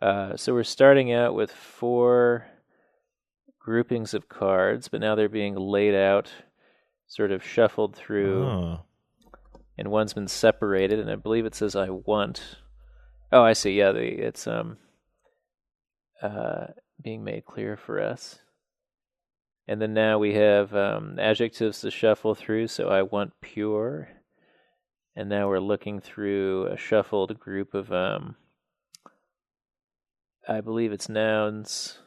Uh, so, we're starting out with four groupings of cards, but now they're being laid out, sort of shuffled through, Oh, and one's been separated, and I believe it says "I want." Oh, I see. Yeah, the, it's um, uh, being made clear for us. And then now we have um, adjectives to shuffle through. So I want pure. And now we're looking through a shuffled group of, um, I believe it's nouns,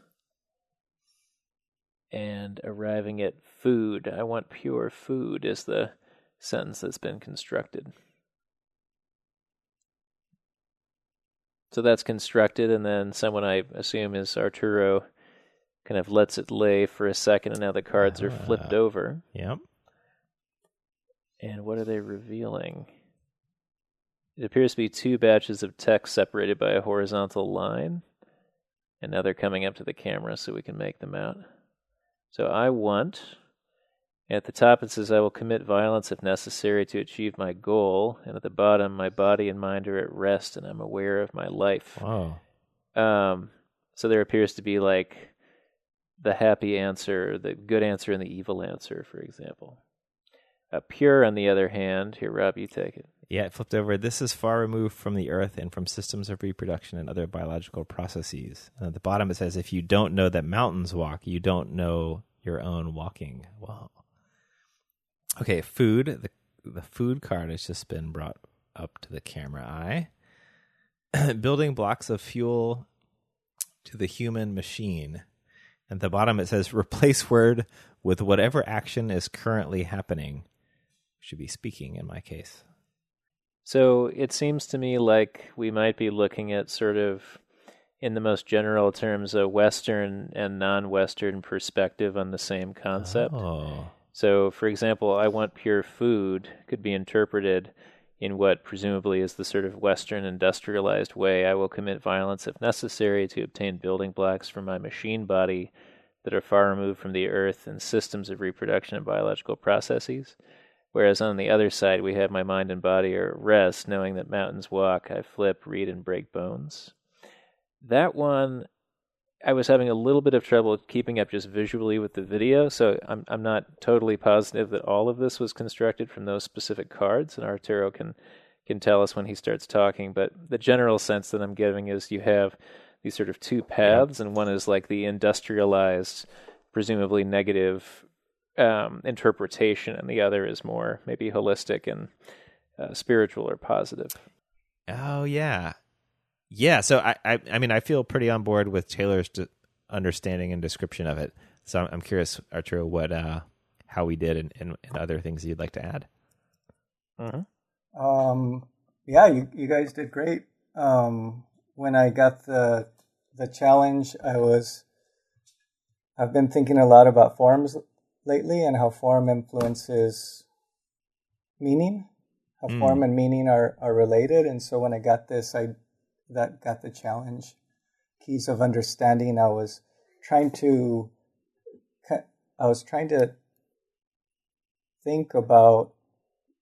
and arriving at food. I want pure food is the sentence that's been constructed. So that's constructed, and then someone I assume is Arturo kind of lets it lay for a second, and now the cards are flipped Ah. over. yep. And what are they revealing? It appears to be two batches of text separated by a horizontal line. And now they're coming up to the camera so we can make them out. So I want. At the top it says, I will commit violence if necessary to achieve my goal. And at the bottom, my body and mind are at rest and I'm aware of my life. Whoa. Um, so there appears to be like the happy answer, the good answer, and the evil answer, for example. Uh, pure, on the other hand, here, Rob, you take it. Yeah, it flipped over. This is far removed from the earth and from systems of reproduction and other biological processes. And at the bottom it says, if you don't know that mountains walk, you don't know your own walking. Wow. Okay, food. The the food card has just been brought up to the camera eye. Building blocks of fuel to the human machine. At the bottom it says replace word with whatever action is currently happening. Should be speaking in my case. So it seems to me like we might be looking at sort of, in the most general terms, a Western and non Western perspective on the same concept. Oh. So, for example, I want pure food could be interpreted in what presumably is the sort of Western industrialized way. I will commit violence if necessary to obtain building blocks for my machine body that are far removed from the earth and systems of reproduction and biological processes. Whereas on the other side, we have my mind and body are at rest, knowing that mountains walk, I flip, read, and break bones. That one, I was having a little bit of trouble keeping up just visually with the video, so I'm I'm not totally positive that all of this was constructed from those specific cards, and Arturo can can tell us when he starts talking. But the general sense that I'm getting is you have these sort of two paths, and one is like the industrialized, presumably negative um, interpretation, and the other is more maybe holistic and uh, spiritual or positive. Oh yeah. Yeah, so I, I, I mean, I feel pretty on board with Taylor's de- understanding and description of it. So I'm, I'm curious, Arturo, what uh, how we did and, and, and, other things you'd like to add. Uh-huh. Um, yeah, you you guys did great. Um, when I got the the challenge, I was I've been thinking a lot about forms lately and how form influences meaning, how mm. form and meaning are, are related. And so when I got this, I that got the challenge. Keys of understanding. I was trying to, I was trying to think about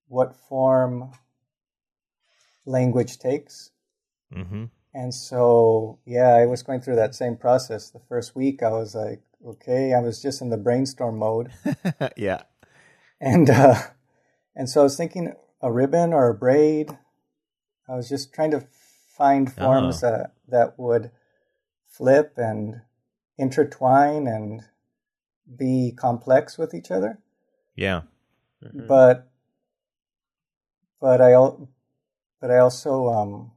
what form language takes. Mm-hmm. And so, yeah, I was going through that same process. The first week, I was like, okay, I was just in the brainstorm mode. yeah. And, uh, and so I was thinking a ribbon or a braid. I was just trying to find forms oh. that, that would flip and intertwine and be complex with each other. Yeah. Mm-hmm. But, but I, but I also, um,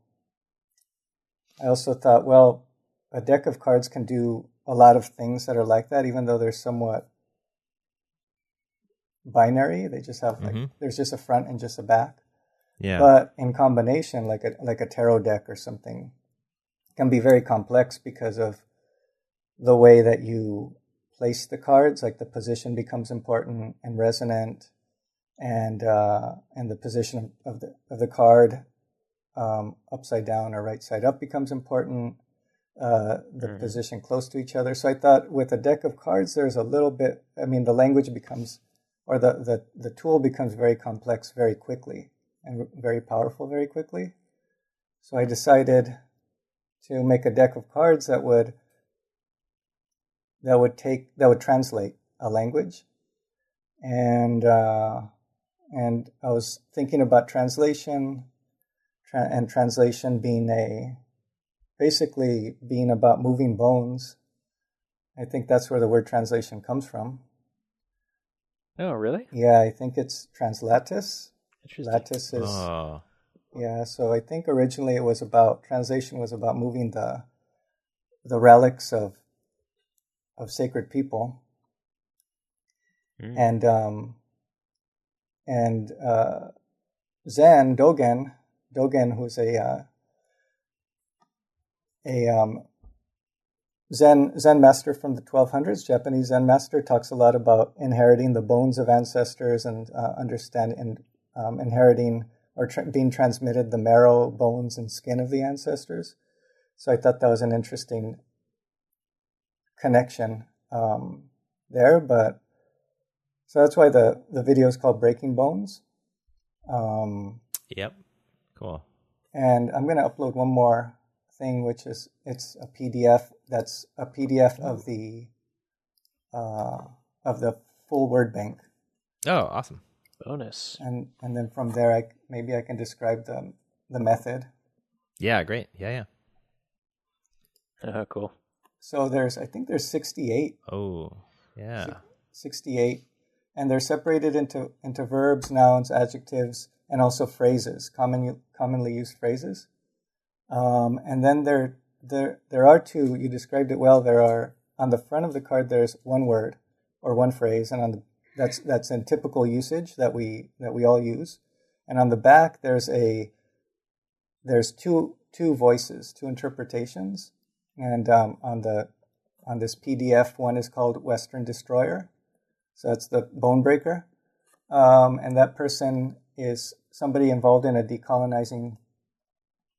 I also thought, well, a deck of cards can do a lot of things that are like that, even though they're somewhat binary. They just have like mm-hmm. there's just a front and just a back. Yeah. But in combination, like a like a tarot deck or something, can be very complex because of the way that you place the cards. Like the position becomes important and resonant, and uh, and the position of the of the card um, upside down or right side up becomes important uh, the mm. position close to each other. So I thought with a deck of cards, there's a little bit. I mean, the language becomes, or the the the tool becomes very complex very quickly and very powerful very quickly. So I decided to make a deck of cards that would that would take that would translate a language, and uh, and I was thinking about translation, tra- and translation being a basically being about moving bones. I think that's where the word translation comes from. Oh, really? Yeah, I think it's translatus. Lattice is. Oh. Yeah, so I think originally it was about translation was about moving the the relics of of sacred people, mm. and um, and uh, Zen Dogen Dogen, who's a uh, a um, Zen Zen master from the 1200s, Japanese Zen master, talks a lot about inheriting the bones of ancestors and uh, understand and um, inheriting or tra- being transmitted the marrow, bones, and skin of the ancestors. So I thought that was an interesting connection um, there. But so that's why the the video is called Breaking Bones. Um, yep, cool. And I'm going to upload one more thing, which is it's a PDF. That's a PDF of the uh, of the full word bank. Oh, awesome! Bonus. And and then from there, I maybe I can describe the the method. Yeah, great. Yeah, yeah. Uh, cool. So there's I think there's 68. Oh, yeah. 68 and they're separated into into verbs, nouns, adjectives, and also phrases, common, commonly used phrases. Um, and then there, there, there are two. You described it well. There are on the front of the card. There's one word or one phrase, and on the that's that's in typical usage that we that we all use. And on the back, there's a there's two two voices, two interpretations. And um, on the on this PDF, one is called Western Destroyer. So that's the bone breaker, um, and that person is somebody involved in a decolonizing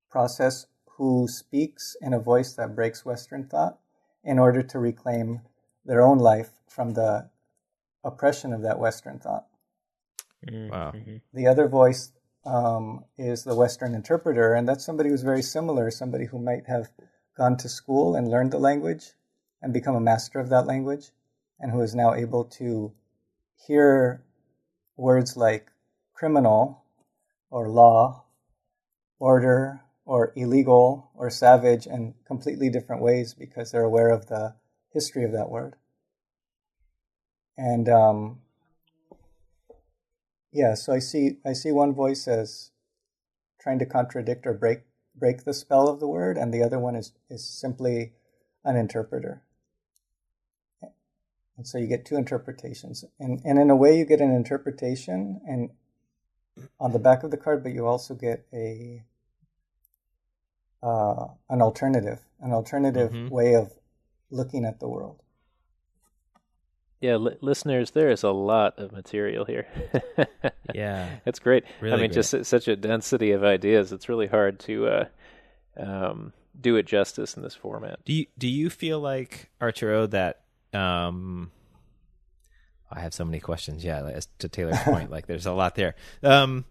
process who speaks in a voice that breaks Western thought in order to reclaim their own life from the oppression of that Western thought. Mm-hmm. Wow. The other voice um, is the Western interpreter, and that's somebody who's very similar, somebody who might have gone to school and learned the language and become a master of that language, and who is now able to hear words like criminal or law, order, or illegal or savage in completely different ways because they're aware of the history of that word. And um, yeah, so I see I see one voice as trying to contradict or break break the spell of the word, and the other one is is simply an interpreter. And so you get two interpretations, and and in a way you get an interpretation and on the back of the card, but you also get a uh, an alternative, an alternative mm-hmm. way of looking at the world. Yeah, li- listeners, there is a lot of material here. yeah, it's great. Really I mean, great. just such a density of ideas. It's really hard to uh, um, do it justice in this format. Do you do you feel like Arturo that? Um, I have so many questions. Yeah, as to Taylor's point, like there's a lot there. Um,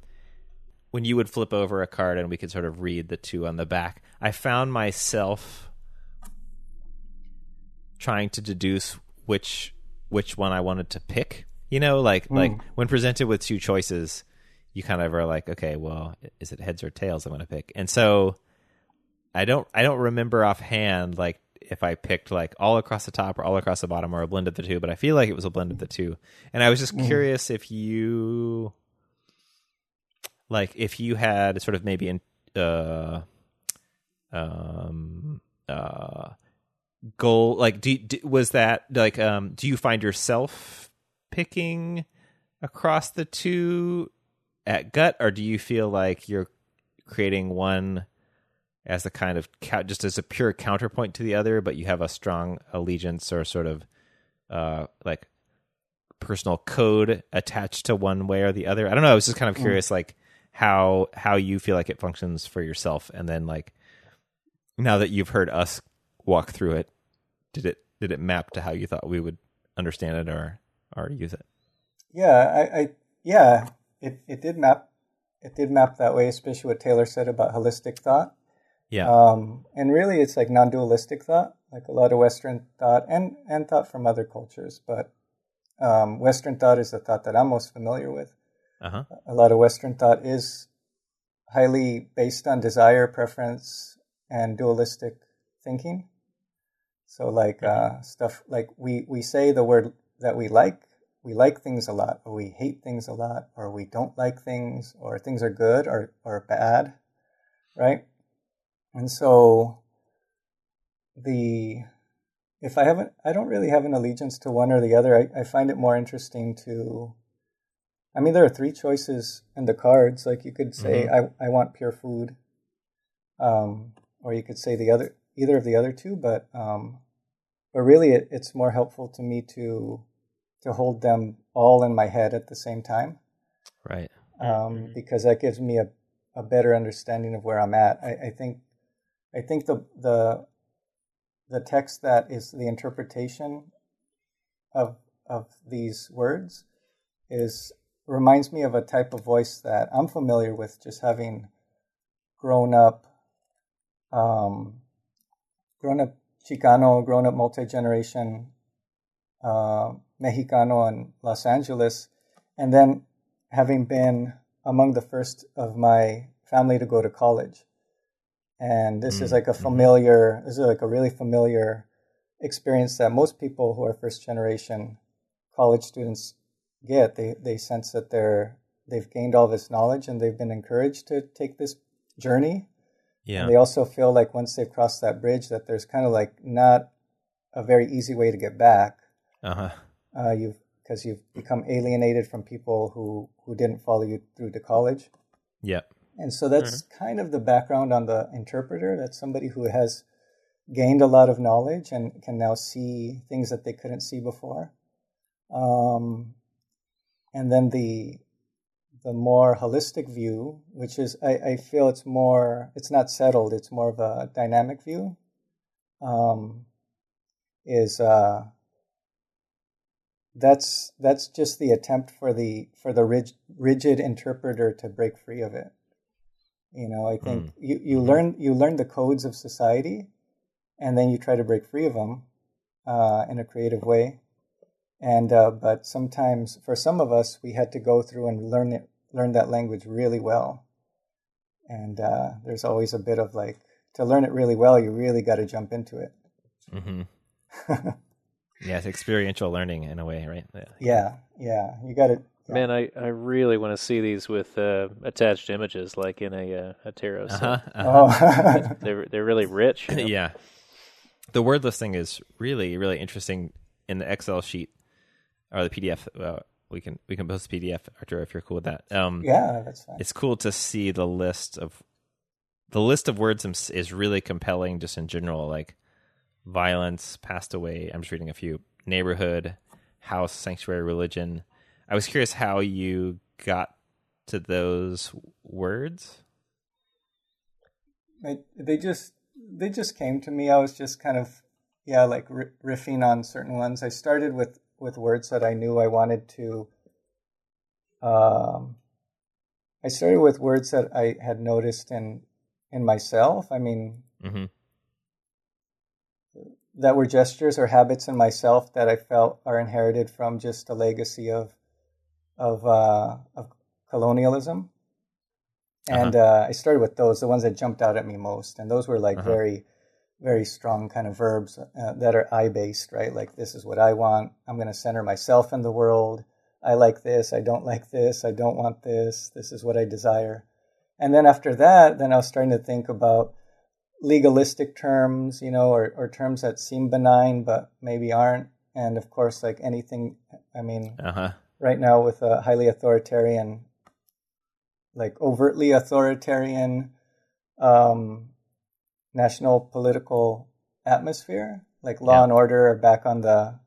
when you would flip over a card and we could sort of read the two on the back, I found myself trying to deduce which which one I wanted to pick. You know, like mm. like when presented with two choices, you kind of are like, okay, well, is it heads or tails I'm going to pick? And so I don't I don't remember offhand like if I picked like all across the top or all across the bottom or a blend of the two, but I feel like it was a blend of the two. And I was just mm. curious if you like if you had sort of maybe in uh um uh goal like do, do, was that like um do you find yourself picking across the two at gut or do you feel like you're creating one as a kind of just as a pure counterpoint to the other but you have a strong allegiance or sort of uh like personal code attached to one way or the other i don't know i was just kind of hmm. curious like how how you feel like it functions for yourself and then like now that you've heard us walk through it did it did it map to how you thought we would understand it or or use it yeah i, I yeah it, it did map it did map that way especially what taylor said about holistic thought yeah um, and really it's like non-dualistic thought like a lot of western thought and and thought from other cultures but um, western thought is the thought that i'm most familiar with uh-huh. A lot of Western thought is highly based on desire, preference, and dualistic thinking. So, like uh, stuff like we we say the word that we like, we like things a lot, or we hate things a lot, or we don't like things, or things are good or or bad, right? And so the if I haven't, I don't really have an allegiance to one or the other. I, I find it more interesting to I mean, there are three choices in the cards. Like you could say, mm-hmm. I, I want pure food, um, or you could say the other, either of the other two. But um, but really, it, it's more helpful to me to to hold them all in my head at the same time, right? Um, mm-hmm. Because that gives me a, a better understanding of where I'm at. I, I think I think the the the text that is the interpretation of of these words is reminds me of a type of voice that I'm familiar with, just having grown up, um, grown up Chicano, grown up multi generation uh, Mexicano in Los Angeles, and then having been among the first of my family to go to college. And this mm-hmm. is like a mm-hmm. familiar, this is like a really familiar experience that most people who are first generation college students get. They they sense that they're they've gained all this knowledge and they've been encouraged to take this journey. Yeah. And they also feel like once they've crossed that bridge, that there's kind of like not a very easy way to get back. Uh-huh. Uh, you've because you've become alienated from people who who didn't follow you through to college. Yeah. And so that's mm-hmm. kind of the background on the interpreter. That's somebody who has gained a lot of knowledge and can now see things that they couldn't see before. Um, and then the the more holistic view, which is I, I feel it's more it's not settled, it's more of a dynamic view, um, is uh, that's that's just the attempt for the for the rig, rigid interpreter to break free of it. You know, I think mm. you, you mm-hmm. learn you learn the codes of society, and then you try to break free of them uh, in a creative way. And uh, but sometimes for some of us, we had to go through and learn it, learn that language really well. And uh, there's always a bit of like to learn it really well, you really got to jump into it. Mm-hmm. yeah, it's experiential learning in a way, right? Yeah, yeah. yeah. You got to Man, I, I really want to see these with uh, attached images, like in a uh, a tarot set. Uh-huh, uh-huh. Oh, They're they're really rich. you know? yeah. The word listing is really, really interesting in the Excel sheet or the PDF. Uh, we can we can post PDF, Arturo, if you're cool with that. Um, yeah, that's fine. it's cool to see the list of the list of words is- is really compelling just in general like violence passed away i'm just reading a few neighborhood house sanctuary religion i was curious how you got to those words They, they just they just came to me. I was just kind of yeah, like riffing on certain ones. I started with with words that I knew I wanted to. Um, I started with words that I had noticed in in myself. I mean, mm-hmm. that were gestures or habits in myself that I felt are inherited from just a legacy of of uh, of colonialism. And uh I started with those, the ones that jumped out at me most, and those were like Uh-huh. very, very strong kind of verbs uh, that are I based, right? Like this is what I want. I'm going to center myself in the world. I like this. I don't like this. I don't want this. This is what I desire. And then after that, then I was starting to think about legalistic terms, you know, or, or terms that seem benign but maybe aren't. And of course, like anything, I mean, uh-huh right now with a highly authoritarian, like overtly authoritarian um, national political atmosphere, like law Yeah. and order are back on the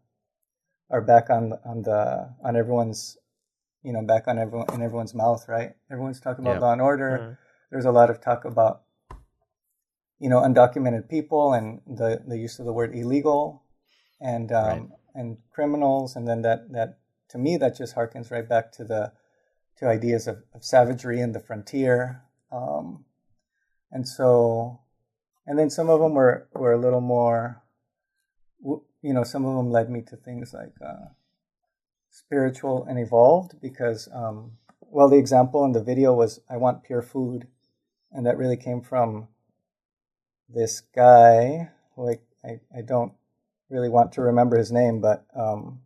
are back on on the on everyone's you know back on everyone in everyone's mouth, right? Everyone's talking about Yeah. law and order. Mhm. There's a lot of talk about you know undocumented people and the the use of the word illegal and um, Right. and criminals, and then that that to me that just harkens right back to the to ideas of, of savagery and the frontier. Um, and so, and then some of them were, were a little more, you know, some of them led me to things like uh, spiritual and evolved because, um, well, the example in the video was I want pure food. And that really came from this guy who I, I, I don't really want to remember his name, but um,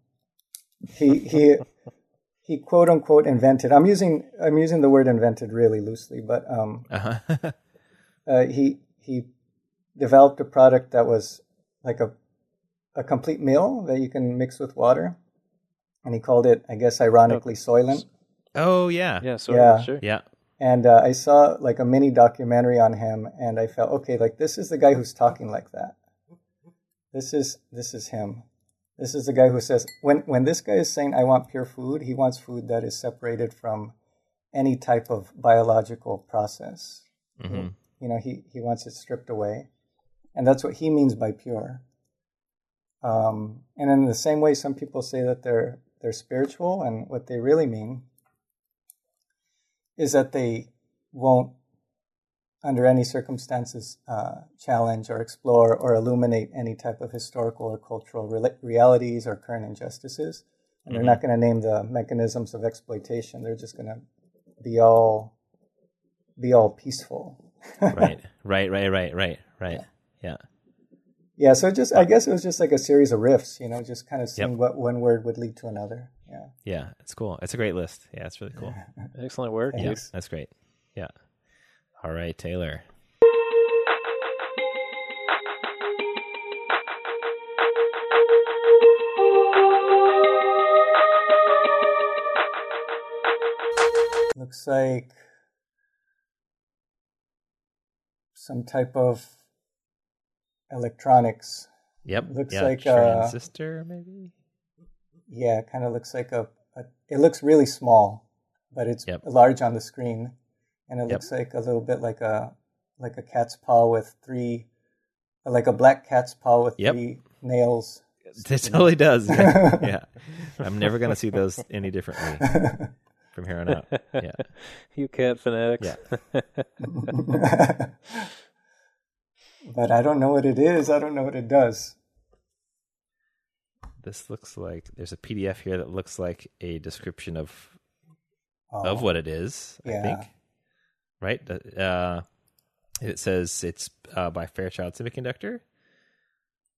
he, he, he quote unquote invented. I'm using I'm using the word invented really loosely, but um, uh-huh uh, he he developed a product that was like a a complete meal that you can mix with water, and he called it, I guess, ironically, Soylent. oh yeah Yeah, sort Yeah. sure. yeah And uh, I saw like a mini documentary on him, and I felt okay, like this is the guy who's talking like that. This is this is him. This is the guy who says when when this guy is saying I want pure food, he wants food that is separated from any type of biological process. hmm You know, he he wants it stripped away, and that's what he means by pure. Um, and in the same way, some people say that they're they're spiritual, and what they really mean is that they won't, under any circumstances, uh, challenge or explore or illuminate any type of historical or cultural re- realities or current injustices. And they're not going to name the mechanisms of exploitation. They're just going to be all be all peaceful. right right right right right right yeah Yeah, Yeah, so just I guess it was just like a series of riffs, you know, just kind of seeing Yep. what one word would lead to another. Yeah. yeah it's cool it's a great list yeah it's really cool Excellent work, yeah dude. That's great yeah all right taylor Looks like some type of electronics. yep Looks yeah, like, uh, transistor maybe Yeah, kind of looks like a, a. It looks really small, but it's Yep. large on the screen, and it Yep. looks like a little bit like a like a cat's paw with three, like a black cat's paw with Yep. three nails. It totally does. Yeah. yeah. I'm never going to see those any differently from here on out. Yeah. You cat fanatics. Yeah. But I don't know what it is. I don't know what it does. This looks like there's a PDF here that looks like a description of Oh, of what it is, I Yeah. think. Right? Uh, it says it's uh, by Fairchild Semiconductor.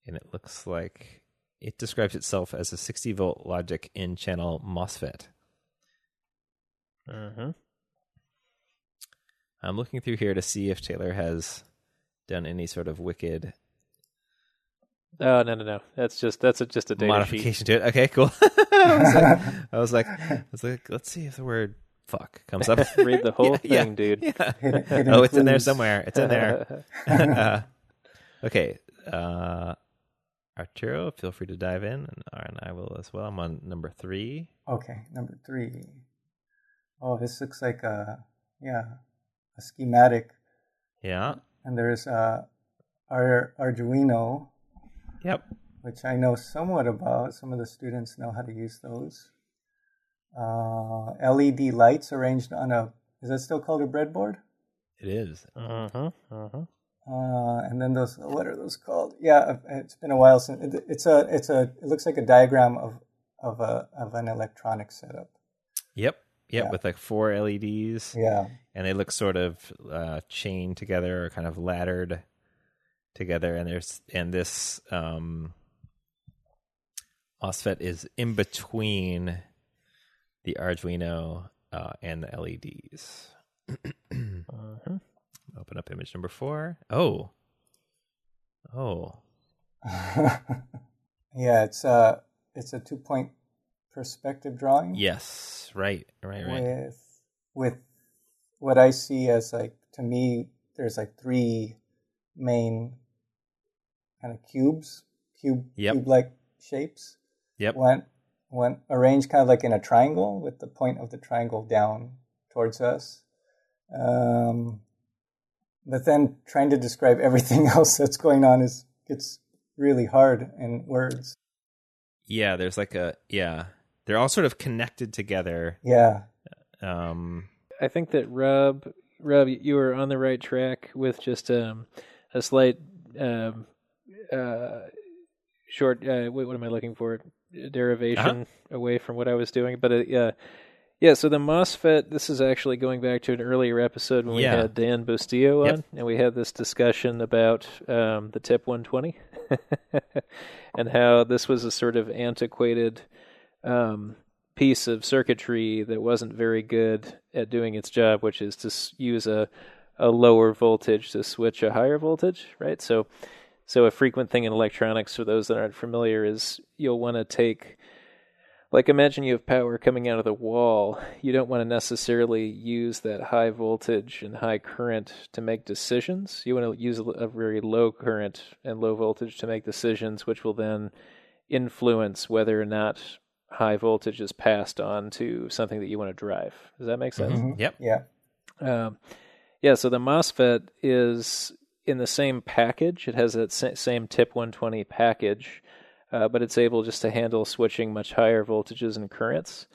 And it looks like it describes itself as a 60 volt logic N-channel MOSFET. Uh huh. I'm looking through here to see if Taylor has done any sort of wicked Oh no no no! That's just that's a, just a data sheet. modification to it. Okay, cool. I was like, I was like, I was like, let's see if the word "fuck" comes up. Read the whole Yeah, thing, dude. Yeah. Hidden- hidden oh, it's in there somewhere. It's in there. uh, okay. Uh, Arturo, feel free to dive in, and, and I will as well. I'm on number three. Okay, number three. Oh, this looks like a yeah, a schematic, Yeah. And there's uh, Ar- Arduino, Yep. which I know somewhat about. Some of the students know how to use those. Uh, LED lights arranged on a is that still called a breadboard? It is. uh-huh, uh-huh. Uh, and then those what are those called? Yeah, it's been a while since it, it's a it's a it looks like a diagram of of a of an electronic setup. Yep. Yep. Yeah. With like four LEDs. Yeah, and they look sort of uh, chained together or kind of laddered together and there's and this um MOSFET is in between the Arduino uh, and the LEDs. uh-huh. Open up image number four. Oh, oh, yeah. It's a it's a two point perspective drawing. yes, right, right, right. with with what I see as like to me, there's like three main kind of cubes, cube Yep. cube like shapes. Yep. One one arranged kind of like in a triangle with the point of the triangle down towards us. Um, but then trying to describe everything else that's going on is gets really hard in words. Yeah, there's like a yeah. They're all sort of connected together. Yeah. Um, I think that Rob, Rob, you were on the right track with just um, a slight um, uh, short. Uh, wait, what am I looking for? Derivation away from what I was doing, but uh, yeah, yeah. So the MOSFET. This is actually going back to an earlier episode when we had Dan Bustillo on, Yep. and we had this discussion about um, the TIP 120 and how this was a sort of antiquated. Um, piece of circuitry that wasn't very good at doing its job, which is to use a a lower voltage to switch a higher voltage, right? So, so a frequent thing in electronics, for those that aren't familiar, is you'll want to take, like, imagine you have power coming out of the wall. You don't want to necessarily use that high voltage and high current to make decisions. You want to use a, very low current and low voltage to make decisions, which will then influence whether or not high voltage is passed on to something that you want to drive. Does that make sense? Mhm. yep. Yeah. Um, yeah, so the MOSFET is in the same package. It has that same TIP 120 package, uh, but it's able just to handle switching much higher voltages and currents,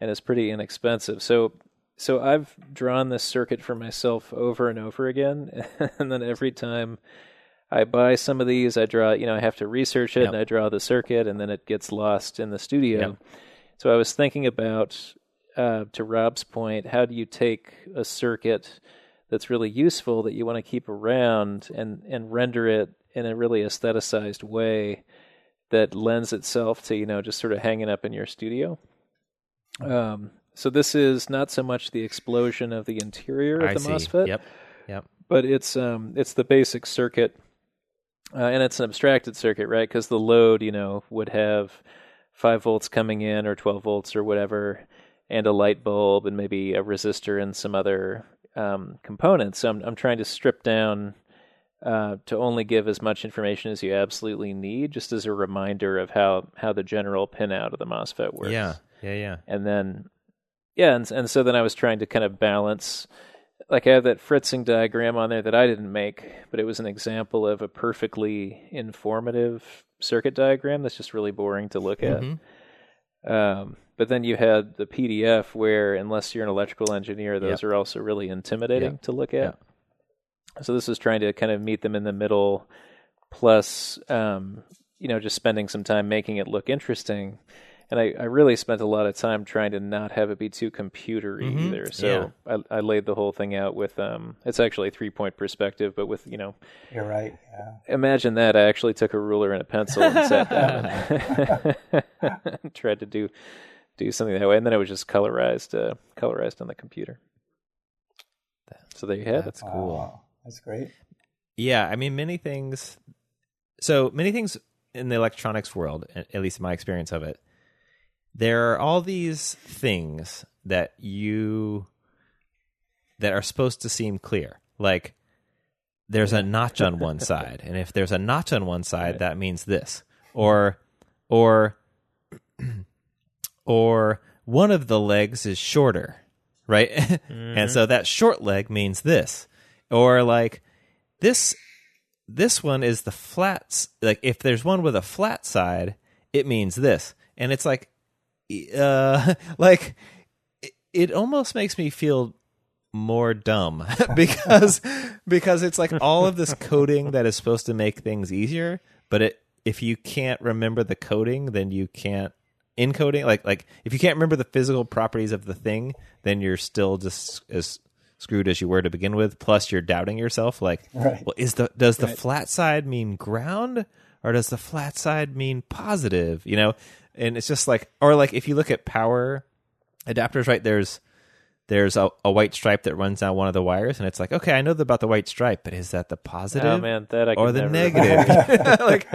and it's pretty inexpensive. So, so I've drawn this circuit for myself over and over again, and then every time I buy some of these, I draw. You know, I have to research it, Yep. and I draw the circuit, and then it gets lost in the studio. Yep. So I was thinking about, uh, to Rob's point, how do you take a circuit that's really useful that you want to keep around and and render it in a really aestheticized way that lends itself to you know just sort of hanging up in your studio. Um, so this is not so much the explosion of the interior of I the see. MOSFET, Yep. Yep. but it's um it's the basic circuit, uh, and it's an abstracted circuit, right? Because the load, you know, would have five volts coming in or twelve volts or whatever, and a light bulb and maybe a resistor and some other um, components. So I'm I'm trying to strip down. Uh, to only give as much information as you absolutely need, just as a reminder of how, how the general pinout of the MOSFET works Yeah. Yeah. Yeah. and then yeah and, and so then i was trying to kind of balance like i have that fritzing diagram on there that i didn't make but it was an example of a perfectly informative circuit diagram that's just really boring to look at. Mhm. um, but then you had the pdf where unless you're an electrical engineer those are also really intimidating to look at. So this is trying to kind of meet them in the middle plus um, you know just spending some time making it look interesting and I, I really spent a lot of time trying to not have it be too computery Mhm. either so I, I laid the whole thing out with um it's actually a three point perspective but with you know You're right. Yeah. imagine that I actually took a ruler and a pencil and sat down and tried to do do something that way, and then it was just colorized, uh, colorized on the computer. So there you have That's it. cool. Wow, that's great. Yeah, I mean, many things. So many things in the electronics world, at least my experience of it, there are all these things that you that are supposed to seem clear. Like there's a notch on one side, and if there's a notch on one side, Right. that means this, or or or one of the legs is shorter, right? and so mm-hmm. that short leg means this, or like this this one is the flats like if there's one with a flat side it means this and it's like uh like it, it almost makes me feel more dumb because because it's like all of this coding that is supposed to make things easier but it if you can't remember the coding then you can't encoding like like if you can't remember the physical properties of the thing then you're still just as screwed as you were to begin with. Plus you're doubting yourself like Right. well is the does the flat side mean ground or does the flat side mean positive? You know and it's just like or like if you look at power adapters right there's there's a, a white stripe that runs down one of the wires and it's like okay i know about the white stripe but is that the positive Oh man, that or the negative? like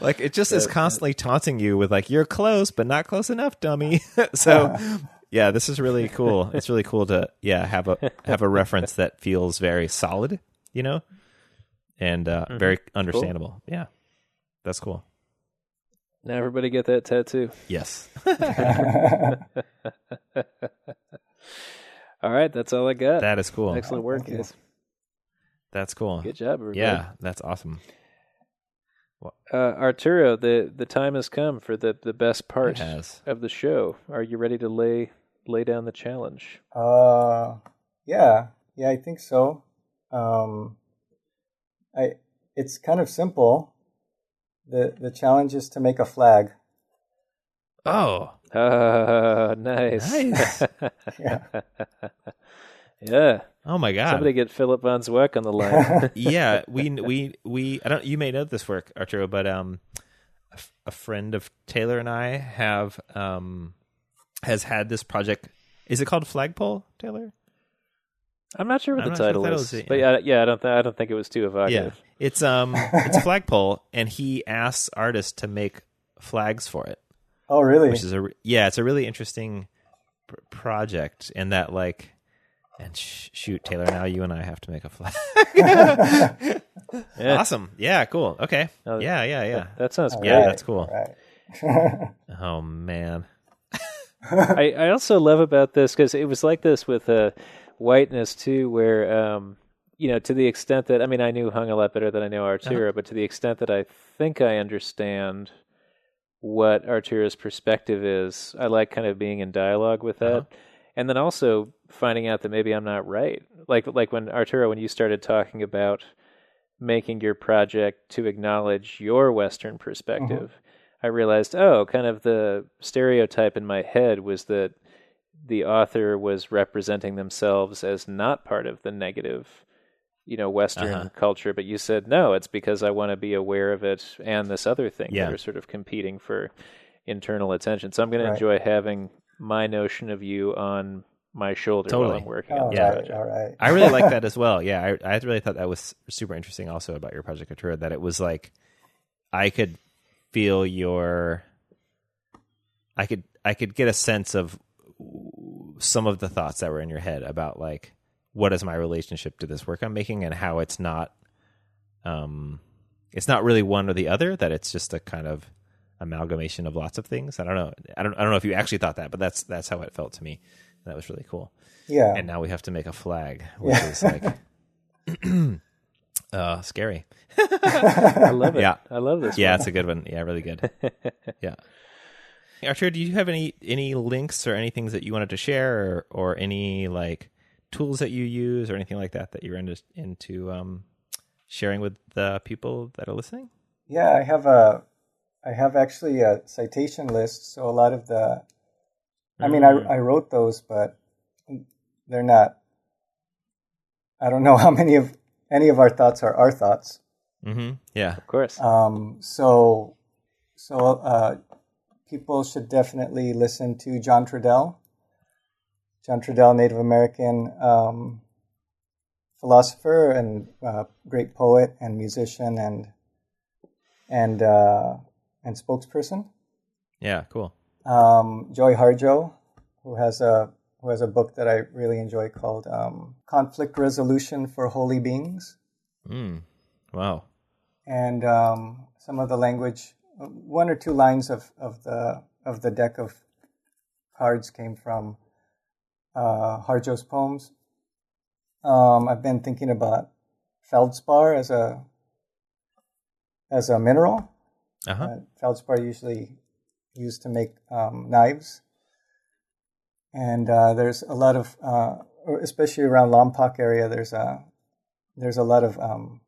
like it just is constantly taunting you with like you're close but not close enough dummy. So yeah. this is really cool. It's really cool to yeah have a have a reference that feels very solid you know? And uh very understandable. Yeah. That's cool Now everybody get that tattoo. yes All right, that's all I got. that is cool Excellent work, Thank you. guys. that's cool Good job, everybody. yeah that's awesome Uh, Arturo, the the time has come for the the best part of the show. Are you ready to lay lay down the challenge? Uh, yeah, yeah, I think so. Um, I it's kind of simple. The The challenge is to make a flag. oh Ah, nice. Nice. Yeah. yeah. oh my god Somebody get Philip von work on the line. yeah, we we we I don't you may know this work, Arturo, but um a, f- a friend of Taylor and I have um has had this project. Is it called Flagpole, Taylor? I'm not sure what I'm the not sure title if that is, was it, but yeah, yeah, I don't, th- I don't think it was too evocative. Yeah. It's um it's a flagpole and he asks artists to make flags for it, Oh, really? which is a re- yeah, it's a really interesting pr- project in that like and sh- shoot Taylor now you and I have to make a flag. Yeah. awesome. Yeah, cool. Okay. Oh, yeah, yeah, yeah. That sounds great. Yeah, that's cool. all Right. Oh man. I, I also love about this because it was like this with uh, whiteness too, where um, you know, to the extent that I mean, I knew Hung a lot better than I know Arturo, but to the extent that I think I understand what Arturo's perspective is, I like kind of being in dialogue with that, Uh-huh. and then also finding out that maybe I'm not right. Like like when Arturo, when you started talking about making your project to acknowledge your Western perspective. I realized, oh, kind of the stereotype in my head was that the author was representing themselves as not part of the negative, you know, Western Uh-huh. culture. But you said, no, it's because I want to be aware of it and this other thing Yeah. that are sort of competing for internal attention. So I'm going to enjoy having my notion of you on my shoulder while Totally. I'm working All on the Yeah. right, project. all right. I really like that as well. Yeah, I, I really thought that was super interesting also about your project Couture, that it was like I could feel your I could I could get a sense of some of the thoughts that were in your head about like what is my relationship to this work I'm making and how it's not um it's not really one or the other that it's just a kind of amalgamation of lots of things. I don't know. I don't I don't know if you actually thought that, but that's that's how it felt to me. That was really cool Yeah. and now we have to make a flag, which Yeah. is like uh scary. I love it. Yeah. I love this. Yeah, one. it's a good one. Yeah, really good. Yeah. Hey, Archer, do you have any any links or any things that you wanted to share or, or any like tools that you use or anything like that that you're into into um sharing with the people that are listening? Yeah, I have a, I have actually a citation list. So a lot of the, I mean, Mm. I I wrote those, but they're not. I don't know how many of any of our thoughts are our thoughts. Mm-hmm. Yeah. Of course. Um, so, so uh, people should definitely listen to John Trudell. John Trudell, Native American um, philosopher and uh, great poet and musician and and uh, and spokesperson. Yeah, cool. Um, Joy Harjo, who has a who has a book that I really enjoy called um, "Conflict Resolution for Holy Beings." Mm. Wow. And um, some of the language, one or two lines of, of the of the deck of cards came from uh, Harjo's poems. Um, I've been thinking about feldspar as a as a mineral. Uh-huh. Uh, feldspar usually used to make um, knives, and uh, there's a lot of, uh, especially around Lompoc area. There's a there's a lot of um,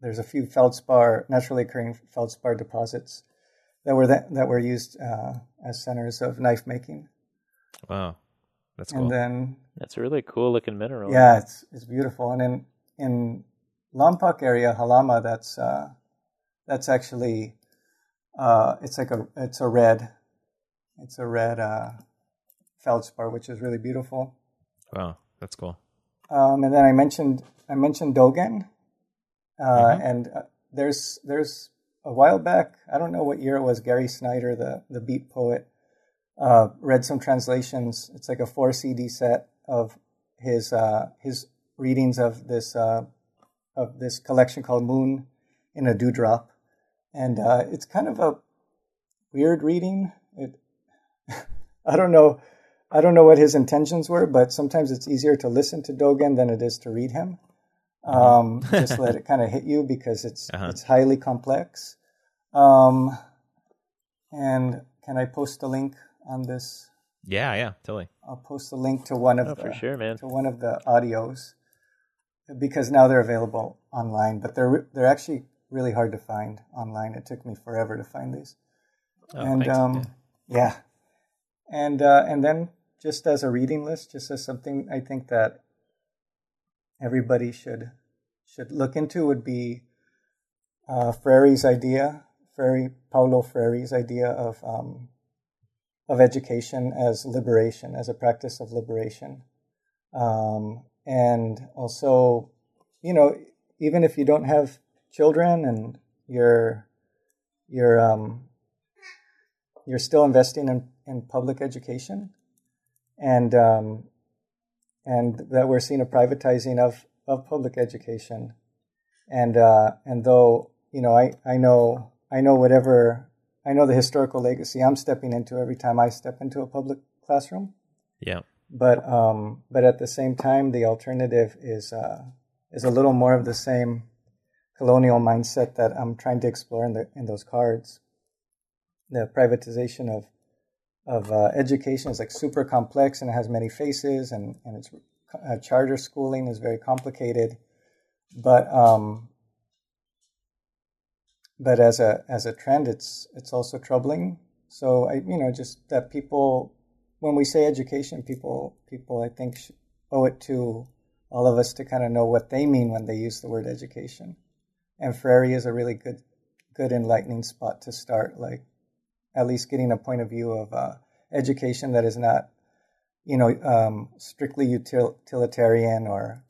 there's a few feldspar naturally occurring feldspar deposits that were that, that were used uh, as centers of knife making. Wow, that's cool. And then that's a really cool looking mineral. Yeah, it's it's beautiful. And in in Lompoc area, Jalama, that's uh, that's actually uh, it's like a it's a red, it's a red uh, feldspar, which is really beautiful. Wow, that's cool. Um, and then I mentioned I mentioned Dogen, uh, mm-hmm. and uh, there's there's a while back I don't know what year it was. Gary Snyder, the the beat poet, uh, read some translations. It's like a four CD set of his uh, his readings of this uh, of this collection called Moon in a Dewdrop, and uh, it's kind of a weird reading. It, I don't know. I don't know what his intentions were, but sometimes it's easier to listen to Dogen than it is to read him. Um, just let it kind of hit you because it's uh-huh. it's highly complex. Um, and can I post a link on this? Yeah, yeah, totally. I'll post a link to one of oh, the for sure, man. to one of the audios because now they're available online, but they're they're actually really hard to find online. It took me forever to find these. Oh, and um, yeah, and uh, and then just as a reading list, just as something I think that everybody should should look into would be uh, Freire's idea, Freire Paulo Freire's idea of um, of education as liberation, as a practice of liberation, um, and also, you know, even if you don't have children and you're you're um, you're still investing in, in public education, and um, and that we're seeing a privatizing of, of public education. And uh, and though you know, I, I know I know whatever I know the historical legacy I'm stepping into every time I step into a public classroom. Yeah. But um, but at the same time, the alternative is uh, is a little more of the same colonial mindset that I'm trying to explore in the in those cards. The privatization of of uh, education is like super complex and it has many faces and and it's uh, charter schooling is very complicated. But um but as a as a trend it's it's also troubling. So i you know just that people when we say education people people i think owe it to all of us to kind of know what they mean when they use the word education. And Freire is a really good good enlightening spot to start like at least getting a point of view of uh, education that is not, you know, um, strictly utilitarian or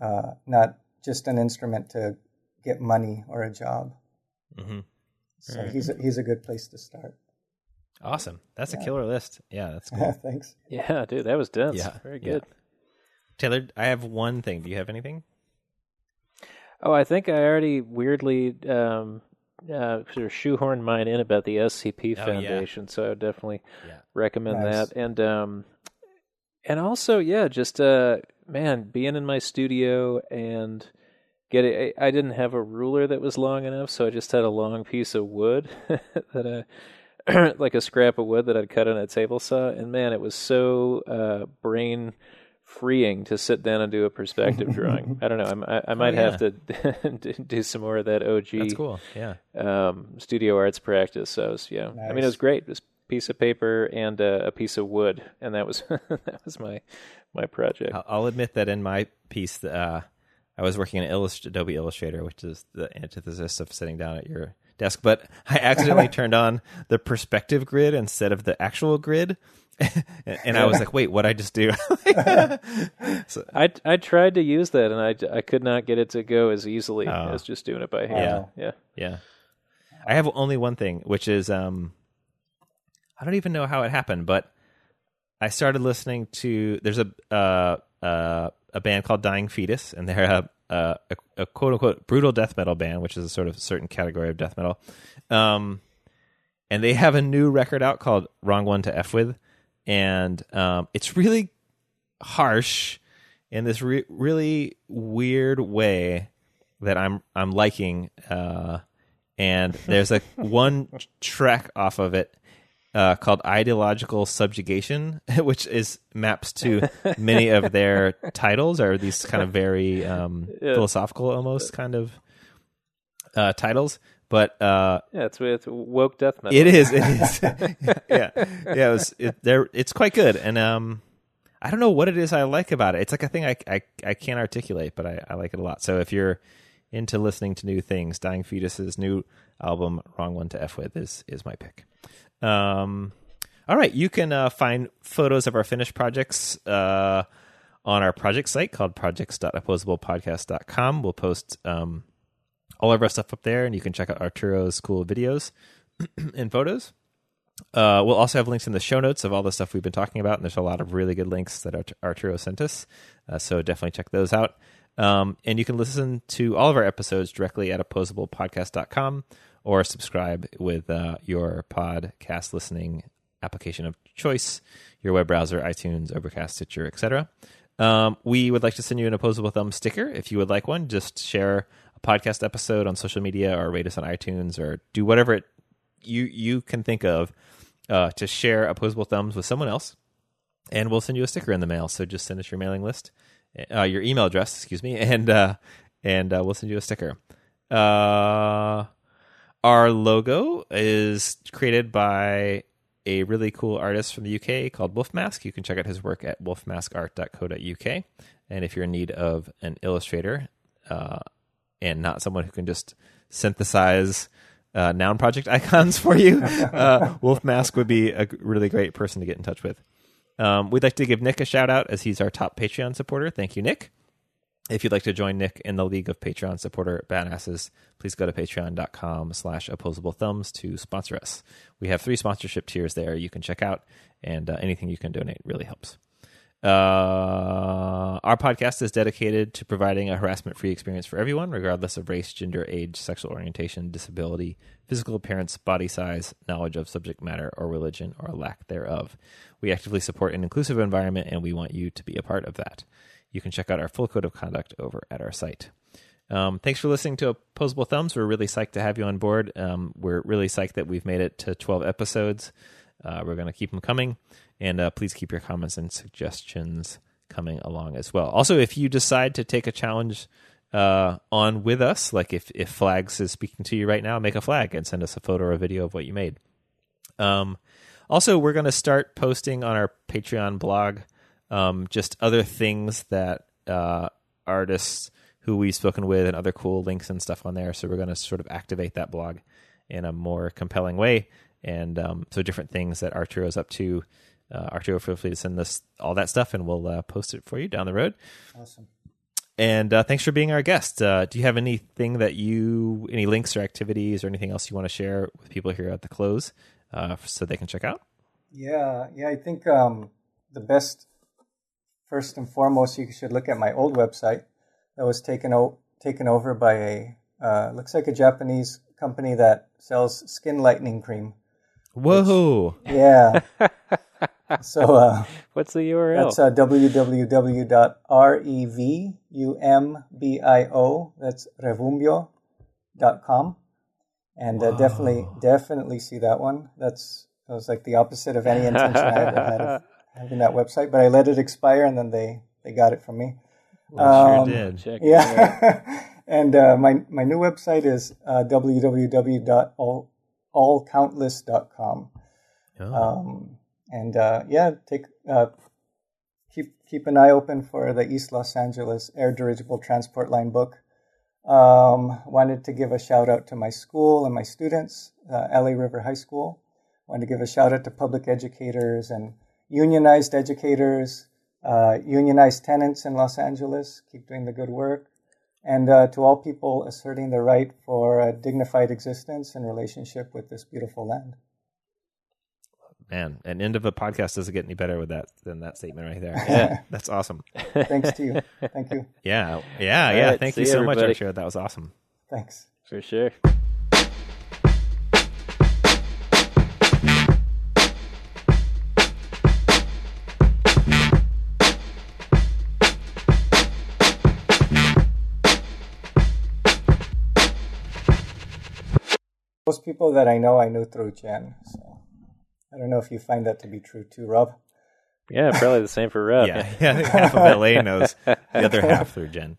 uh, not just an instrument to get money or a job. Mm-hmm. So right. he's a, he's a good place to start. Awesome. That's yeah. a killer list. Yeah, that's cool. Thanks. Yeah, dude, that was dense. Yeah, very good. Yeah. Taylor, I have one thing. Do you have anything? Oh, I think I already weirdly um, uh, sort of shoehorn mine in about the SCP oh, Foundation, yeah. so I would definitely yeah. recommend nice. that. And um, and also, yeah, just uh, man, being in my studio and getting. I, I didn't have a ruler that was long enough, so I just had a long piece of wood that I, like a scrap of wood that I'd cut on a table saw, and man, it was so uh, brain freeing to sit down and do a perspective drawing. I don't know. I, I might oh, yeah. have to do some more of that OG. That's cool. Yeah. Um, studio arts practice. So was, yeah, nice. I mean, it was great. This piece of paper and a, a, piece of wood, and that was that was my my project. I'll admit that in my piece, uh, I was working in Illust- Adobe Illustrator, which is the antithesis of sitting down at your desk, but I accidentally turned on the perspective grid instead of the actual grid. and I was like, "Wait, what I just do?" so, I I tried to use that, and I, I could not get it to go as easily oh. as just doing it by hand. Yeah, yeah, yeah. I have only one thing, which is um, I don't even know how it happened, but I started listening to. There's a uh, uh, a band called Dying Fetus, and they're a, a, a, quote unquote brutal death metal band, which is a sort of certain category of death metal. Um, and they have a new record out called "Wrong One to F with," and um, it's really harsh in this re- really weird way that I'm I'm liking. Uh, and there's a one track off of it uh, called ideological subjugation, which is maps to many of their titles are these kind of very um, yeah. philosophical, almost kind of uh, titles. But uh, yeah, it's it's woke death metal. It is. It is. yeah, yeah. It was, it, there, it's quite good, and um, I don't know what it is I like about it. It's like a thing I I, I can't articulate, but I, I like it a lot. So if you're into listening to new things, Dying Fetus's new album, Wrong One to F with, is is my pick. Um, all right, you can uh, find photos of our finished projects uh, on our project site called projects.opposablepodcast.com. We'll post um, all of our stuff up there, and you can check out Arturo's cool videos and photos. Uh, we'll also have links in the show notes of all the stuff we've been talking about, and there's a lot of really good links that Arturo sent us. Uh, so definitely check those out. Um, and you can listen to all of our episodes directly at opposablepodcast.com or subscribe with uh, your podcast listening application of choice, your web browser, iTunes, Overcast, Stitcher, etc. Um, we would like to send you an opposable thumb sticker if you would like one. Just share podcast episode on social media or rate us on iTunes or do whatever it, you you can think of uh, to share opposable thumbs with someone else, and we'll send you a sticker in the mail. So just send us your mailing list, uh, your email address, excuse me, and uh, and uh, we'll send you a sticker. Uh, our logo is created by a really cool artist from the UK called Wolfmask. You can check out his work at wolfmaskart.co.uk. And if you're in need of an illustrator uh, and not someone who can just synthesize uh, noun project icons for you, uh, Wolfmask would be a really great person to get in touch with. Um, we'd like to give Nick a shout out as he's our top Patreon supporter. Thank you, Nick. If you'd like to join Nick in the League of Patreon supporter badasses, please go to patreon.com slash opposable thumbs to sponsor us. We have three sponsorship tiers there you can check out, and uh, anything you can donate really helps. Uh, our podcast is dedicated to providing a harassment free experience for everyone, regardless of race, gender, age, sexual orientation, disability, physical appearance, body size, knowledge of subject matter, or religion, or lack thereof. We actively support an inclusive environment, and we want you to be a part of that you can check out our full code of conduct over at our site. Um, thanks for listening to Opposable Thumbs. We're really psyched to have you on board. Um, we're really psyched that we've made it to 12 episodes. Uh, we're going to keep them coming. And uh, please keep your comments and suggestions coming along as well. Also, if you decide to take a challenge uh, on with us, like if, if Flags is speaking to you right now, make a flag and send us a photo or a video of what you made. Um, also, we're going to start posting on our Patreon blog um, just other things that uh, artists who we've spoken with and other cool links and stuff on there. So we're going to sort of activate that blog in a more compelling way. And um, so different things that Arturo is up to. Uh, Arturo, feel free to send us all that stuff and we'll uh, post it for you down the road. Awesome. And uh, thanks for being our guest. Uh, do you have anything that you, any links or activities or anything else you want to share with people here at the close uh, so they can check out? Yeah, yeah. I think um, the best first and foremost, you should look at my old website that was taken o- taken over by a uh, looks like a Japanese company that sells skin lightening cream. Whoa! Which, yeah. so uh, what's the URL? That's uh, www.revumbio. That's revumbio.com. And uh, definitely, definitely see that one. That's that was like the opposite of any intention I ever had of having that website, but I let it expire and then they, they got it from me. Well, um, sure did. Check yeah. and uh, my, my new website is uh, www.allcountless.com. Oh. Um, and uh, yeah, take uh, keep keep an eye open for the East Los Angeles Air Dirigible Transport Line book. Um, wanted to give a shout out to my school and my students, uh, LA River High School. Wanted to give a shout out to public educators and unionized educators, uh, unionized tenants in Los Angeles. Keep doing the good work. And uh, to all people asserting the right for a dignified existence in relationship with this beautiful land. Man, an end of a podcast doesn't get any better with that than that statement right there. Yeah, that's awesome. Thanks to you. Thank you. Yeah, yeah, yeah. Right, Thank you so everybody. much, Arshad. That was awesome. Thanks. For sure. Most people that I know, I know through Jen. So. I don't know if you find that to be true too, Rob. Yeah, probably the same for Rob. yeah, yeah. Half of LA knows the other half through Jen.